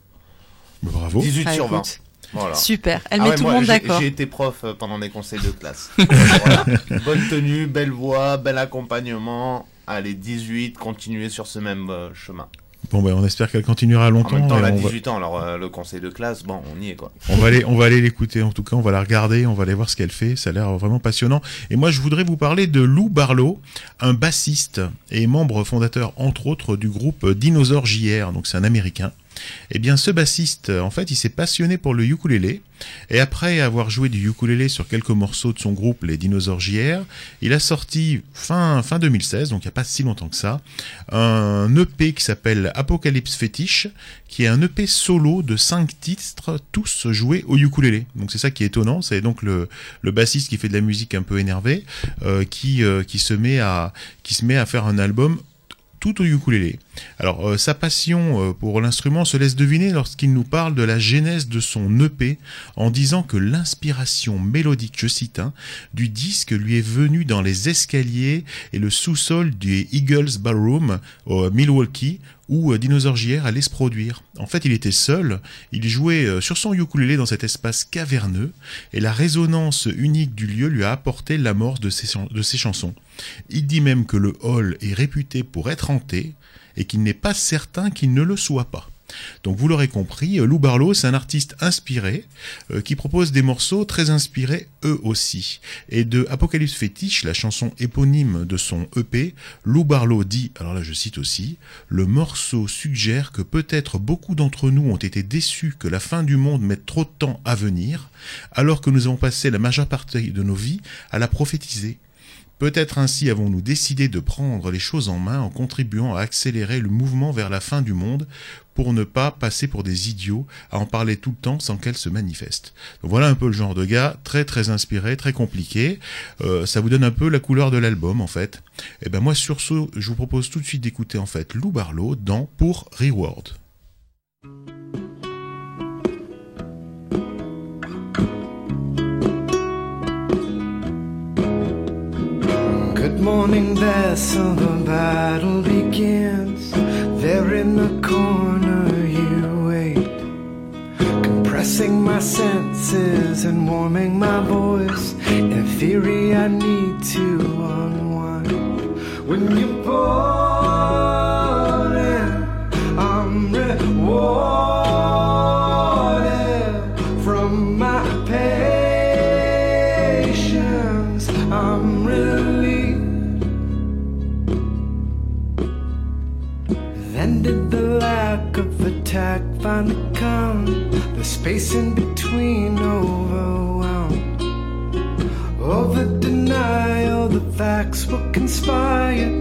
Bravo. 18 ah, sur 20. écoute, Voilà. Super, elle Ah met ouais, tout le monde d'accord. J'ai été prof euh, pendant des conseils de classe. Voilà. Bonne tenue, belle voix, bel accompagnement. Allez, 18, continuez sur ce même euh, chemin. Bon, ben, on espère qu'elle continuera En longtemps. même temps, elle a on, va, 18 ans, alors euh, le conseil de classe, bon, on y est quoi. on va aller, on va aller l'écouter. En tout cas, on va la regarder, on va aller voir ce qu'elle fait. Ça a l'air vraiment passionnant. Et moi, je voudrais vous parler de Lou Barlow, un bassiste et membre fondateur, entre autres, du groupe Dinosaur JR. Donc, c'est un Américain. Eh bien, ce bassiste, en fait, il s'est passionné pour le ukulélé. Et après avoir joué du ukulélé sur quelques morceaux de son groupe, les Dinosaures il a sorti fin, fin 2016, donc il n'y a pas si longtemps que ça, un EP qui s'appelle Apocalypse Fetish, qui est un EP solo de cinq titres, tous joués au ukulélé. Donc c'est ça qui est étonnant, c'est donc le, le bassiste qui fait de la musique un peu énervée, euh, qui, euh, qui, se met à, qui se met à faire un album tout au ukulélé. Alors euh, sa passion euh, pour l'instrument se laisse deviner lorsqu'il nous parle de la genèse de son EP en disant que l'inspiration mélodique, je cite, hein, du disque lui est venue dans les escaliers et le sous-sol du Eagles Ballroom au Milwaukee où euh, Dinosaur JR allait se produire. En fait, il était seul, il jouait sur son ukulélé dans cet espace caverneux et la résonance unique du lieu lui a apporté l'amorce de ses chansons. Il dit même que le hall est réputé pour être hanté et qu'il n'est pas certain qu'il ne le soit pas. Donc vous l'aurez compris, euh, Lou Barlow, c'est un artiste inspiré euh, qui propose des morceaux très inspirés eux aussi. Et de Apocalypse Fétiche, la chanson éponyme de son EP, Lou Barlow dit, alors là je cite aussi, le morceau suggère que peut-être beaucoup d'entre nous ont été déçus que la fin du monde mette trop de temps à venir, alors que nous avons passé la majeure partie de nos vies à la prophétiser. Peut-être ainsi avons-nous décidé de prendre les choses en main en contribuant à accélérer le mouvement vers la fin du monde pour ne pas passer pour des idiots à en parler tout le temps sans qu'elle se manifeste. Voilà un peu le genre de gars, très très inspiré, très compliqué. Euh, ça vous donne un peu la couleur de l'album en fait. Et ben moi sur ce, je vous propose tout de suite d'écouter en fait Lou Barlow dans Pour Reward. Good morning, vessel, the battle begins. There in the corner you wait, compressing my senses and warming my voice. In theory, I need to unwind. When you pour space in between overwhelmed. Over the denial, the facts will conspire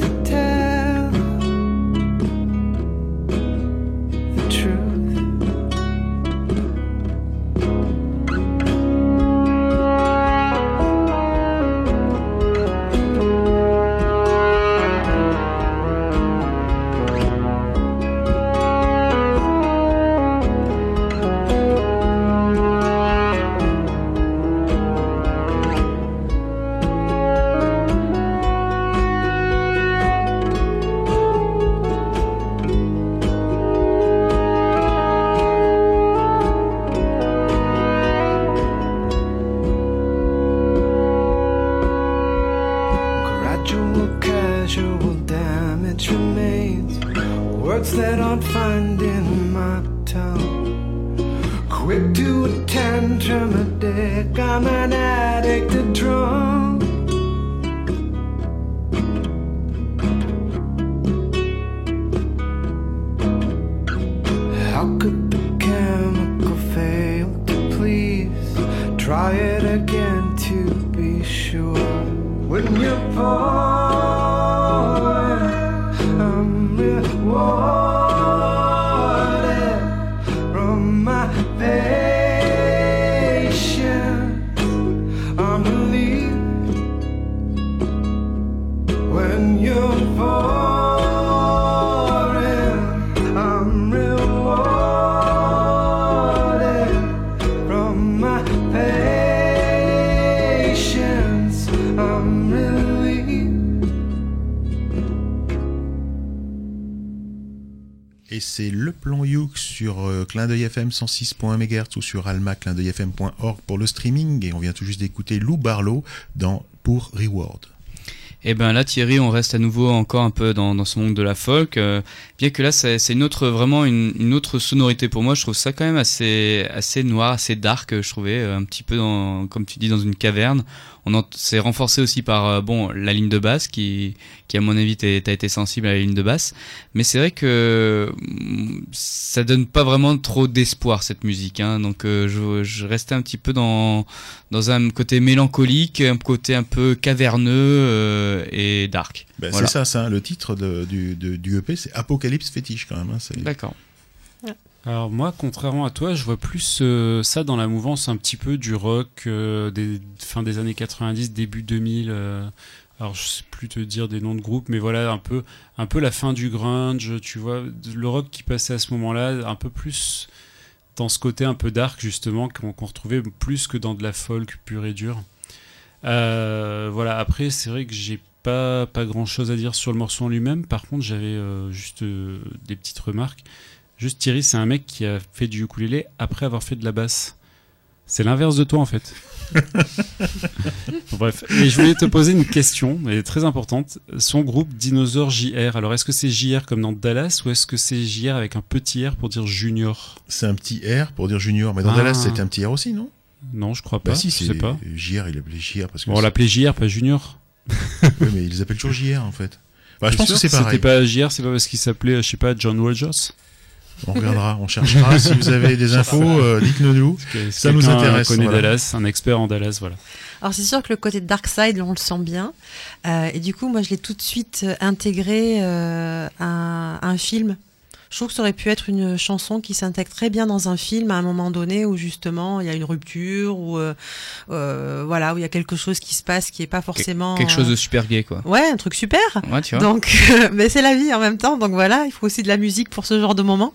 clin d'œil FM 106.MHz ou sur almaclindeuilfm.org pour le streaming. Et on vient tout juste d'écouter Lou Barlow dans Pour Reward. Et ben là Thierry, on reste à nouveau encore un peu dans, ce monde de la folk, euh, bien que là c'est une vraiment une, autre sonorité pour moi. Je trouve ça quand même assez assez noir, assez dark. Je trouvais euh, un petit peu comme tu dis dans une caverne. On c'est renforcé aussi par euh, bon la ligne de basse qui qui à mon avis t'as été sensible à la ligne de basse, mais c'est vrai que mm, ça donne pas vraiment trop d'espoir cette musique. Hein, donc euh, je, je restais un petit peu dans dans un côté mélancolique, un côté un peu caverneux euh, et dark. Ben, Voilà. C'est ça, ça, le titre de- du, de- du EP, c'est Apocalypse Fétiche quand même. hein, D'accord. Alors moi, contrairement à toi, je vois plus euh, ça dans la mouvance un petit peu du rock euh, des fin des années 90, début 2000. euh, alors je sais plus te dire des noms de groupes, mais voilà un peu un peu la fin du grunge, tu vois, le rock qui passait à ce moment-là, un peu plus dans ce côté un peu dark justement qu'on retrouvait plus que dans de la folk pure et dure. Voilà. Après, c'est vrai que j'ai pas pas grand chose à dire sur le morceau en lui-même. Par contre, j'avais juste des petites remarques. Juste Thierry, c'est un mec qui a fait du ukulélé après avoir fait de la basse. C'est l'inverse de toi en fait. Bon, [laughs] Bref, et je voulais te poser une question, elle est très importante. Son groupe Dinosaure JR, alors est-ce que c'est JR comme dans Dallas ou est-ce que c'est JR avec un petit R pour dire junior? C'est un petit R pour dire junior, mais dans Ah. Dallas c'était un petit R aussi, non? Non, je crois pas. Bah si, je c'est sais pas. JR, il appelait JR parce que. Bon, on l'appelait JR, pas junior. [laughs] Oui, mais ils les appellent toujours JR en fait. Bah, je pense que c'est pareil. C'était pas JR, c'est pas parce qu'il s'appelait, je sais pas, John Rogers? On regardera, on cherchera. si vous avez des infos, euh, dites-le nous. Ça nous quelqu'un intéresse. connaît voilà. Dallas, un expert en Dallas, voilà. Alors c'est sûr que le côté Dark Side, on le sent bien. Euh, et du coup, moi, je l'ai tout de suite euh, intégré euh, à un film. Je trouve que ça aurait pu être une chanson qui s'intègre très bien dans un film à un moment donné où justement il y a une rupture ou euh, euh, voilà où il y a quelque chose qui se passe qui est pas forcément Quelque chose euh, de super gay, quoi. Ouais, un truc super. Ouais, tu vois. Donc, [laughs] mais c'est la vie en même temps. Donc voilà, il faut aussi de la musique pour ce genre de moment.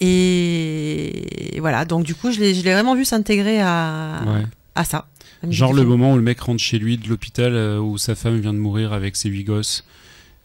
Et voilà, donc du coup, je l'ai, je l'ai vraiment vu s'intégrer à, Ouais. à ça. Genre le moment où le mec rentre chez lui de l'hôpital euh, où sa femme vient de mourir avec ses huit gosses.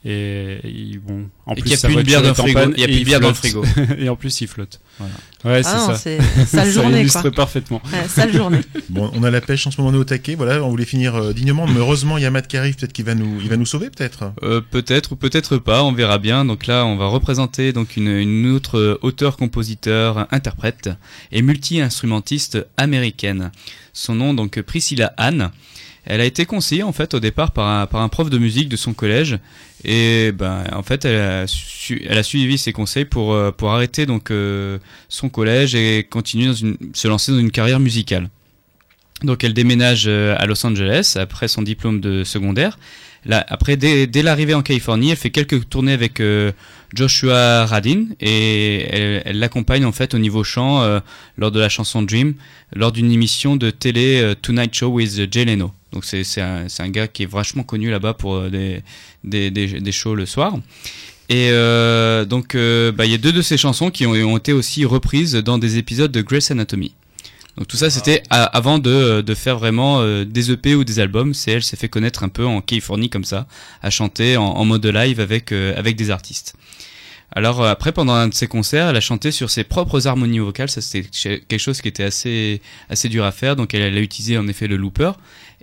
Et il- bon, en Et plus qu'il y a plus de bière dans le frigo. Il y a et plus de bière dans le flotte. [laughs] et en plus il flotte. Voilà. Ouais, c'est Ah ça. sale [laughs] ça journée, illustre quoi. parfaitement. Ouais, sale journée. [laughs] Bon, on a la pêche en ce moment, on est au taquet. Voilà, on voulait finir euh, dignement. Mais heureusement, il y a Matt qui arrive. Peut-être qu'il va nous, il va nous sauver, peut-être. Euh, peut-être ou peut-être pas, on verra bien. Donc là, on va représenter donc une, une autre euh, auteur, compositeur, interprète et multi-instrumentiste américaine. Son nom donc Priscilla Ann. Elle a été conseillée en fait au départ par un, prof de musique de son collège et ben en fait elle a, suivi ses conseils pour euh, pour arrêter donc euh, son collège et continuer dans une se lancer dans une carrière musicale. Donc elle déménage euh, à Los Angeles après son diplôme de secondaire. Là, après, dès, l'arrivée en Californie, elle fait quelques tournées avec Joshua Radin et elle l'accompagne en fait au niveau chant lors de la chanson Dream, lors d'une émission de télé Tonight Show with Jay Leno. Donc c'est un, un gars qui est vachement connu là-bas pour euh, des, des, des, des shows le soir. Et euh, donc euh, bah, il y a deux de ces chansons qui ont, ont été aussi reprises dans des épisodes de Grey's Anatomy. Donc tout ça c'était a- avant de, de faire vraiment des EP ou des albums. C'est elle s'est fait connaître un peu en Californie comme ça, à chanter en, en mode live avec euh, avec des artistes. Alors après pendant un de ses concerts, elle a chanté sur ses propres harmonies vocales. Ça c'était quelque chose qui était assez assez dur à faire. Donc elle, elle a utilisé en effet le looper.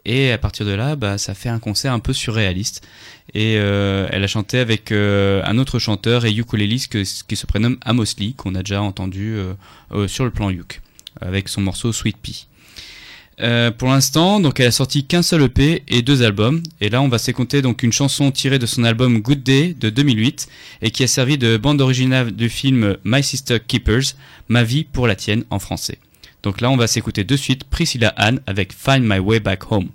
Et à partir de là, bah, ça fait un concert un peu surréaliste. Et euh, elle a chanté avec euh, un autre chanteur et ukuléliste qui se prénomme Amos Lee, qu'on a déjà entendu euh, euh, sur le plan uk, avec son morceau Sweet Pea. Pour l'instant, donc elle a sorti qu'un seul EP et deux albums. Et là, on va s'écouter donc une chanson tirée de son album Good Day de 2008 et qui a servi de bande originale du film My Sister Keepers, Ma vie pour la tienne en français. Donc là, on va s'écouter de suite Priscilla Ann avec Find My Way Back Home.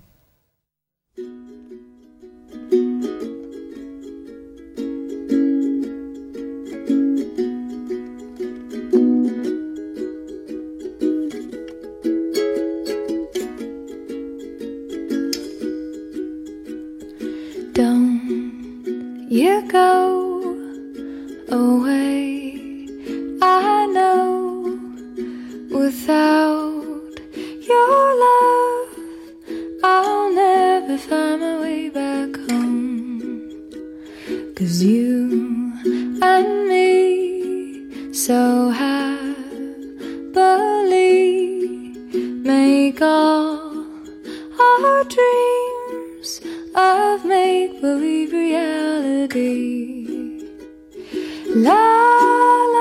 Without your love, I'll never find my way back home. Cause you and me so happily make all our dreams of make believe reality. La la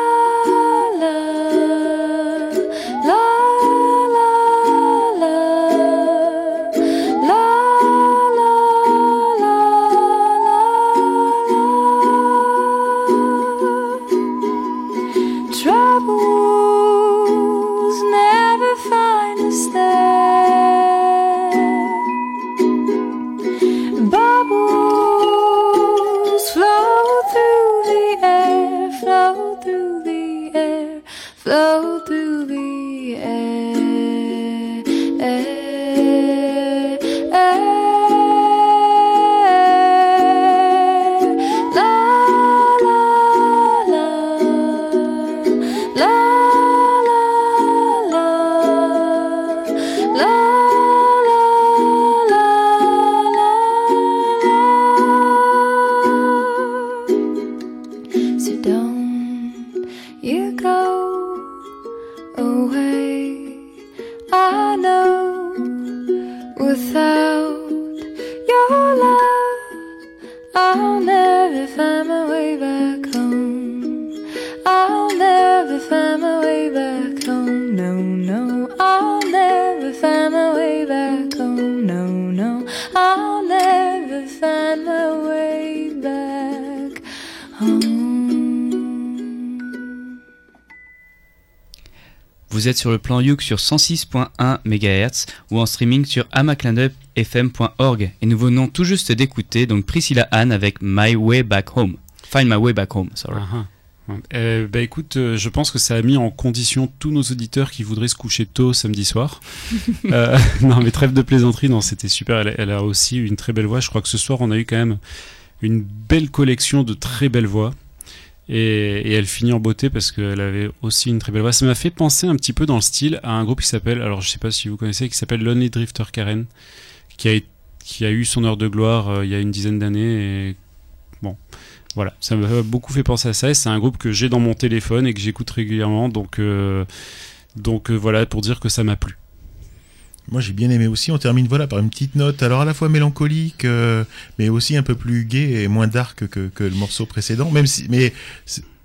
Vous êtes sur le plan Youk sur 106.1 MHz ou en streaming sur amaclindeuilfm.org. Et nous venons tout juste d'écouter donc Priscilla Anne avec My Way Back Home. Find My Way Back Home, sorry. Euh, bah écoute, euh, je pense que ça a mis en condition tous nos auditeurs qui voudraient se coucher tôt samedi soir. [laughs] Euh, [laughs] non mais trêve de plaisanterie, non c'était super. Elle, elle a aussi une très belle voix. Je crois que ce soir on a eu quand même une belle collection de très belles voix. Et, elle finit en beauté parce qu'elle avait aussi une très belle voix. Ça m'a fait penser un petit peu dans le style à un groupe qui s'appelle, alors je sais pas si vous connaissez, qui s'appelle Lonely Drifter Karen, qui a, eu son heure de gloire euh, il y a une dizaine d'années. Bon, voilà, ça m'a beaucoup fait penser à ça. C'est un groupe que j'ai dans mon téléphone et que j'écoute régulièrement. Donc, euh, donc euh, voilà, pour dire que ça m'a plu. Moi j'ai bien aimé aussi, on termine voilà par une petite note, alors à la fois mélancolique, euh, mais aussi un peu plus gai et moins dark que, que le morceau précédent, même si, mais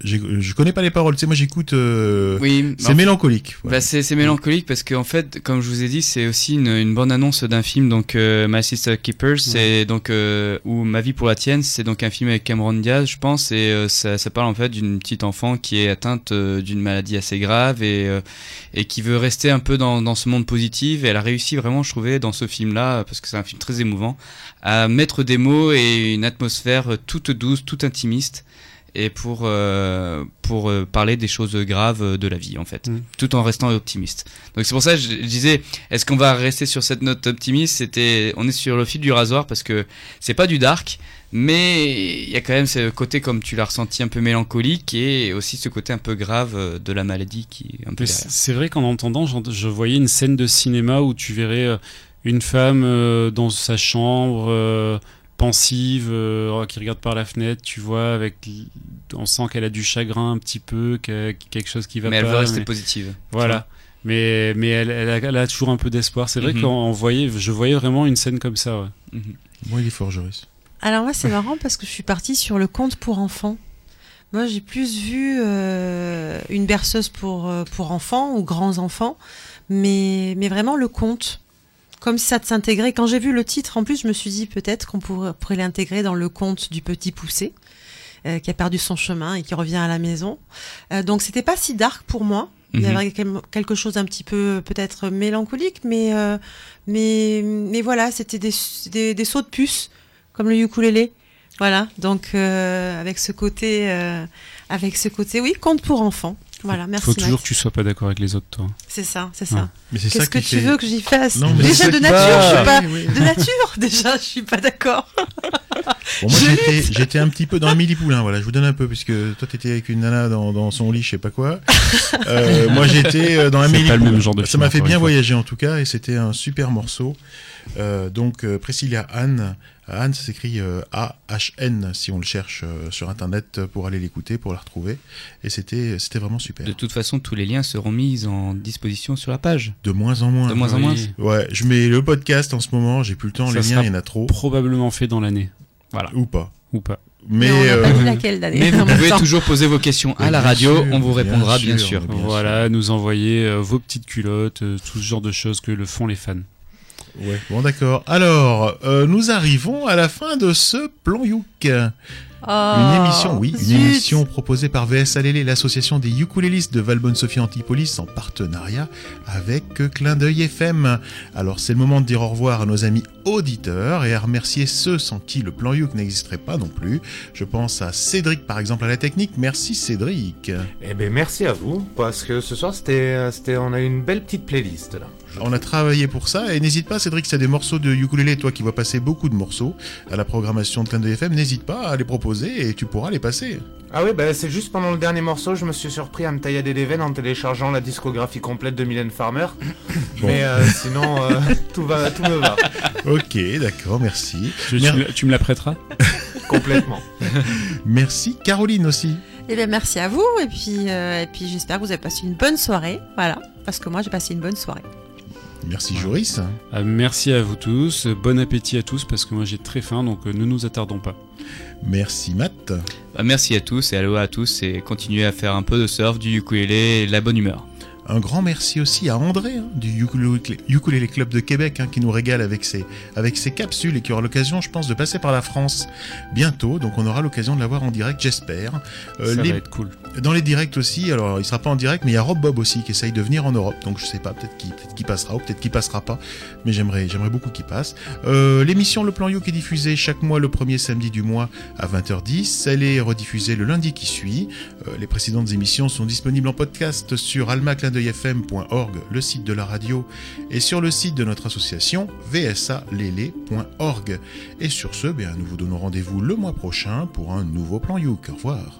je connais pas les paroles, tu sais, moi j'écoute, euh, Oui, c'est en- mélancolique. voilà. Bah, c'est c'est mélancolique parce qu'en fait, comme je vous ai dit, c'est aussi une, une bande annonce d'un film, donc euh, My Sister Keeper, c'est donc euh, ou Ma vie pour la tienne, c'est donc un film avec Cameron Diaz, je pense, et euh, ça, ça parle en fait d'une petite enfant qui est atteinte euh, d'une maladie assez grave et euh, et qui veut rester un peu dans, dans ce monde positif. Et elle a réussi vraiment, je trouvais, dans ce film-là, parce que c'est un film très émouvant, à mettre des mots et une atmosphère toute douce, toute intimiste. Et pour euh, pour euh, parler des choses graves de la vie en fait, Mm. tout en restant optimiste. Donc c'est pour ça que je, je disais, est-ce qu'on va rester sur cette note optimiste? C'était, on est sur le fil du rasoir parce que c'est pas du dark, mais il y a quand même ce côté comme tu l'as ressenti un peu mélancolique et aussi ce côté un peu grave de la maladie qui est un peu Mais derrière. c'est vrai qu'en entendant, je voyais une scène de cinéma où tu verrais euh, une femme dans sa chambre, pensive, euh, qui regarde par la fenêtre, tu vois, avec, on sent qu'elle a du chagrin un petit peu, qu'il quelque chose qui va mais pas. elle veut rester mais- positive. Voilà. Mais, mais elle, elle a, elle a toujours un peu d'espoir. C'est vrai Mhm. qu'on voyait, je voyais vraiment une scène comme ça. Ouais. Mhm. Bon, il est fort, Joris. Alors moi c'est [laughs] marrant parce que je suis partie sur le conte pour enfants. Moi j'ai plus vu euh, une berceuse pour, euh, pour enfants ou grands enfants, mais, mais vraiment le conte. Comme ça s'intégrait. Quand j'ai vu le titre, en plus, je me suis dit peut-être qu'on pourrait, pourrait l'intégrer dans le conte du petit poussé, euh, qui a perdu son chemin et qui revient à la maison. Euh, donc c'était pas si dark pour moi. Il y Mhm. avait quel- quelque chose un petit peu peut-être mélancolique, mais, euh, mais, mais voilà, c'était des, des, des sauts de puce, comme le ukulélé. Voilà, donc euh, avec ce côté, euh, avec ce côté, oui, conte pour enfants. Voilà, merci. Faut toujours Max. que tu sois pas d'accord avec les autres, toi. C'est ça, c'est ça. Ouais. Mais c'est ça Qu'est-ce que tu veux que j'y fasse Non, mais c'est Déjà de nature, je suis pas oui, oui. de nature. [laughs] Déjà, je suis pas d'accord. Bon, moi j'étais, j'étais un petit peu dans Amélie Poulain, voilà, je vous donne un peu, puisque toi t'étais avec une nana dans, dans son lit, je sais pas quoi. Euh, moi j'étais euh, dans C'est Amélie pas le Poulain. même genre de Ça m'a fait bien voyager en tout cas, et c'était un super morceau. Euh, donc euh, Priscilla Anne, Anne ça s'écrit euh, A-H-N si on le cherche euh, sur internet euh, pour aller l'écouter, pour la retrouver. Et c'était, c'était vraiment super. De toute façon, tous les liens seront mis en disposition sur la page. De moins en moins. De moins en moins. Ouais, je mets le podcast en ce moment, j'ai plus le temps, Ça les liens, il y en a trop. Probablement fait dans l'année. Voilà. Ou pas. Ou pas. Mais, on n'a pas euh, dit laquelle d'année. Mais vous pouvez toujours poser vos questions à Mais la radio, sûr, on vous répondra bien sûr, sûr. bien voilà, nous envoyer euh, vos petites culottes, euh, tout ce genre de choses que le font les fans. Ouais, bon d'accord. Alors, euh, nous arrivons à la fin de ce plan Youk. Une émission, oui, une émission proposée par VS Alélé, l'association des ukulélistes de Valbonne-Sophie Antipolis en partenariat avec Clin d'œil FM. Alors c'est le moment de dire au revoir à nos amis auditeurs et à remercier ceux sans qui le plan Youk n'existerait pas non plus. Je pense à Cédric par exemple à la technique. Merci Cédric. Eh ben merci à vous, parce que ce soir, c'était, euh, c'était, on a eu une belle petite playlist là. On a travaillé pour ça et n'hésite pas Cédric, c'est des morceaux de ukulélé, toi qui vois passer beaucoup de morceaux à la programmation de Clin d'œil FM, n'hésite pas à les proposer et tu pourras les passer. Ah oui, bah c'est juste pendant le dernier morceau, je me suis surpris à me taillader les veines en téléchargeant la discographie complète de Mylène Farmer. [coughs] Bon. Mais euh, sinon, euh, [laughs] tout, va, tout me va, Ok, d'accord, merci. Tu, Mer- tu me la- tu me la prêteras? [laughs] [laughs] Complètement. Merci Caroline aussi. Eh bien, merci à vous. Et puis, euh, et puis j'espère que vous avez passé une bonne soirée. Voilà. Parce que moi, j'ai passé une bonne soirée. Merci Joris. Euh, Merci à vous tous, bon appétit à tous parce que moi j'ai très faim donc euh, ne nous attardons pas. Merci Matt. Bah, merci à tous et aloha à tous et continuez à faire un peu de surf, du ukulélé et de la bonne humeur. Un grand merci aussi à André hein, du Ukulele Club de Québec hein, qui nous régale avec ses, avec ses capsules et qui aura l'occasion, je pense, de passer par la France bientôt. Donc on aura l'occasion de la voir en direct, j'espère. Euh, Ça les, va être cool. Dans les directs aussi, alors il sera pas en direct, mais il y a Rob Bob aussi qui essaye de venir en Europe. Donc je sais pas, peut-être qu'il peut qu'il passera ou peut-être qu'il passera pas, mais j'aimerais beaucoup qu'il passe. Euh, L'émission Le Plan Youk est diffusée chaque mois le premier samedi du mois à 20h10. Elle est rediffusée le lundi qui suit. Euh, les précédentes émissions sont disponibles en podcast sur clindeuilfm.org, le site de la radio, et sur le site de notre association vsalele.org. Et sur ce, bien, nous vous donnons rendez-vous le mois prochain pour un nouveau plan Youk. Au revoir.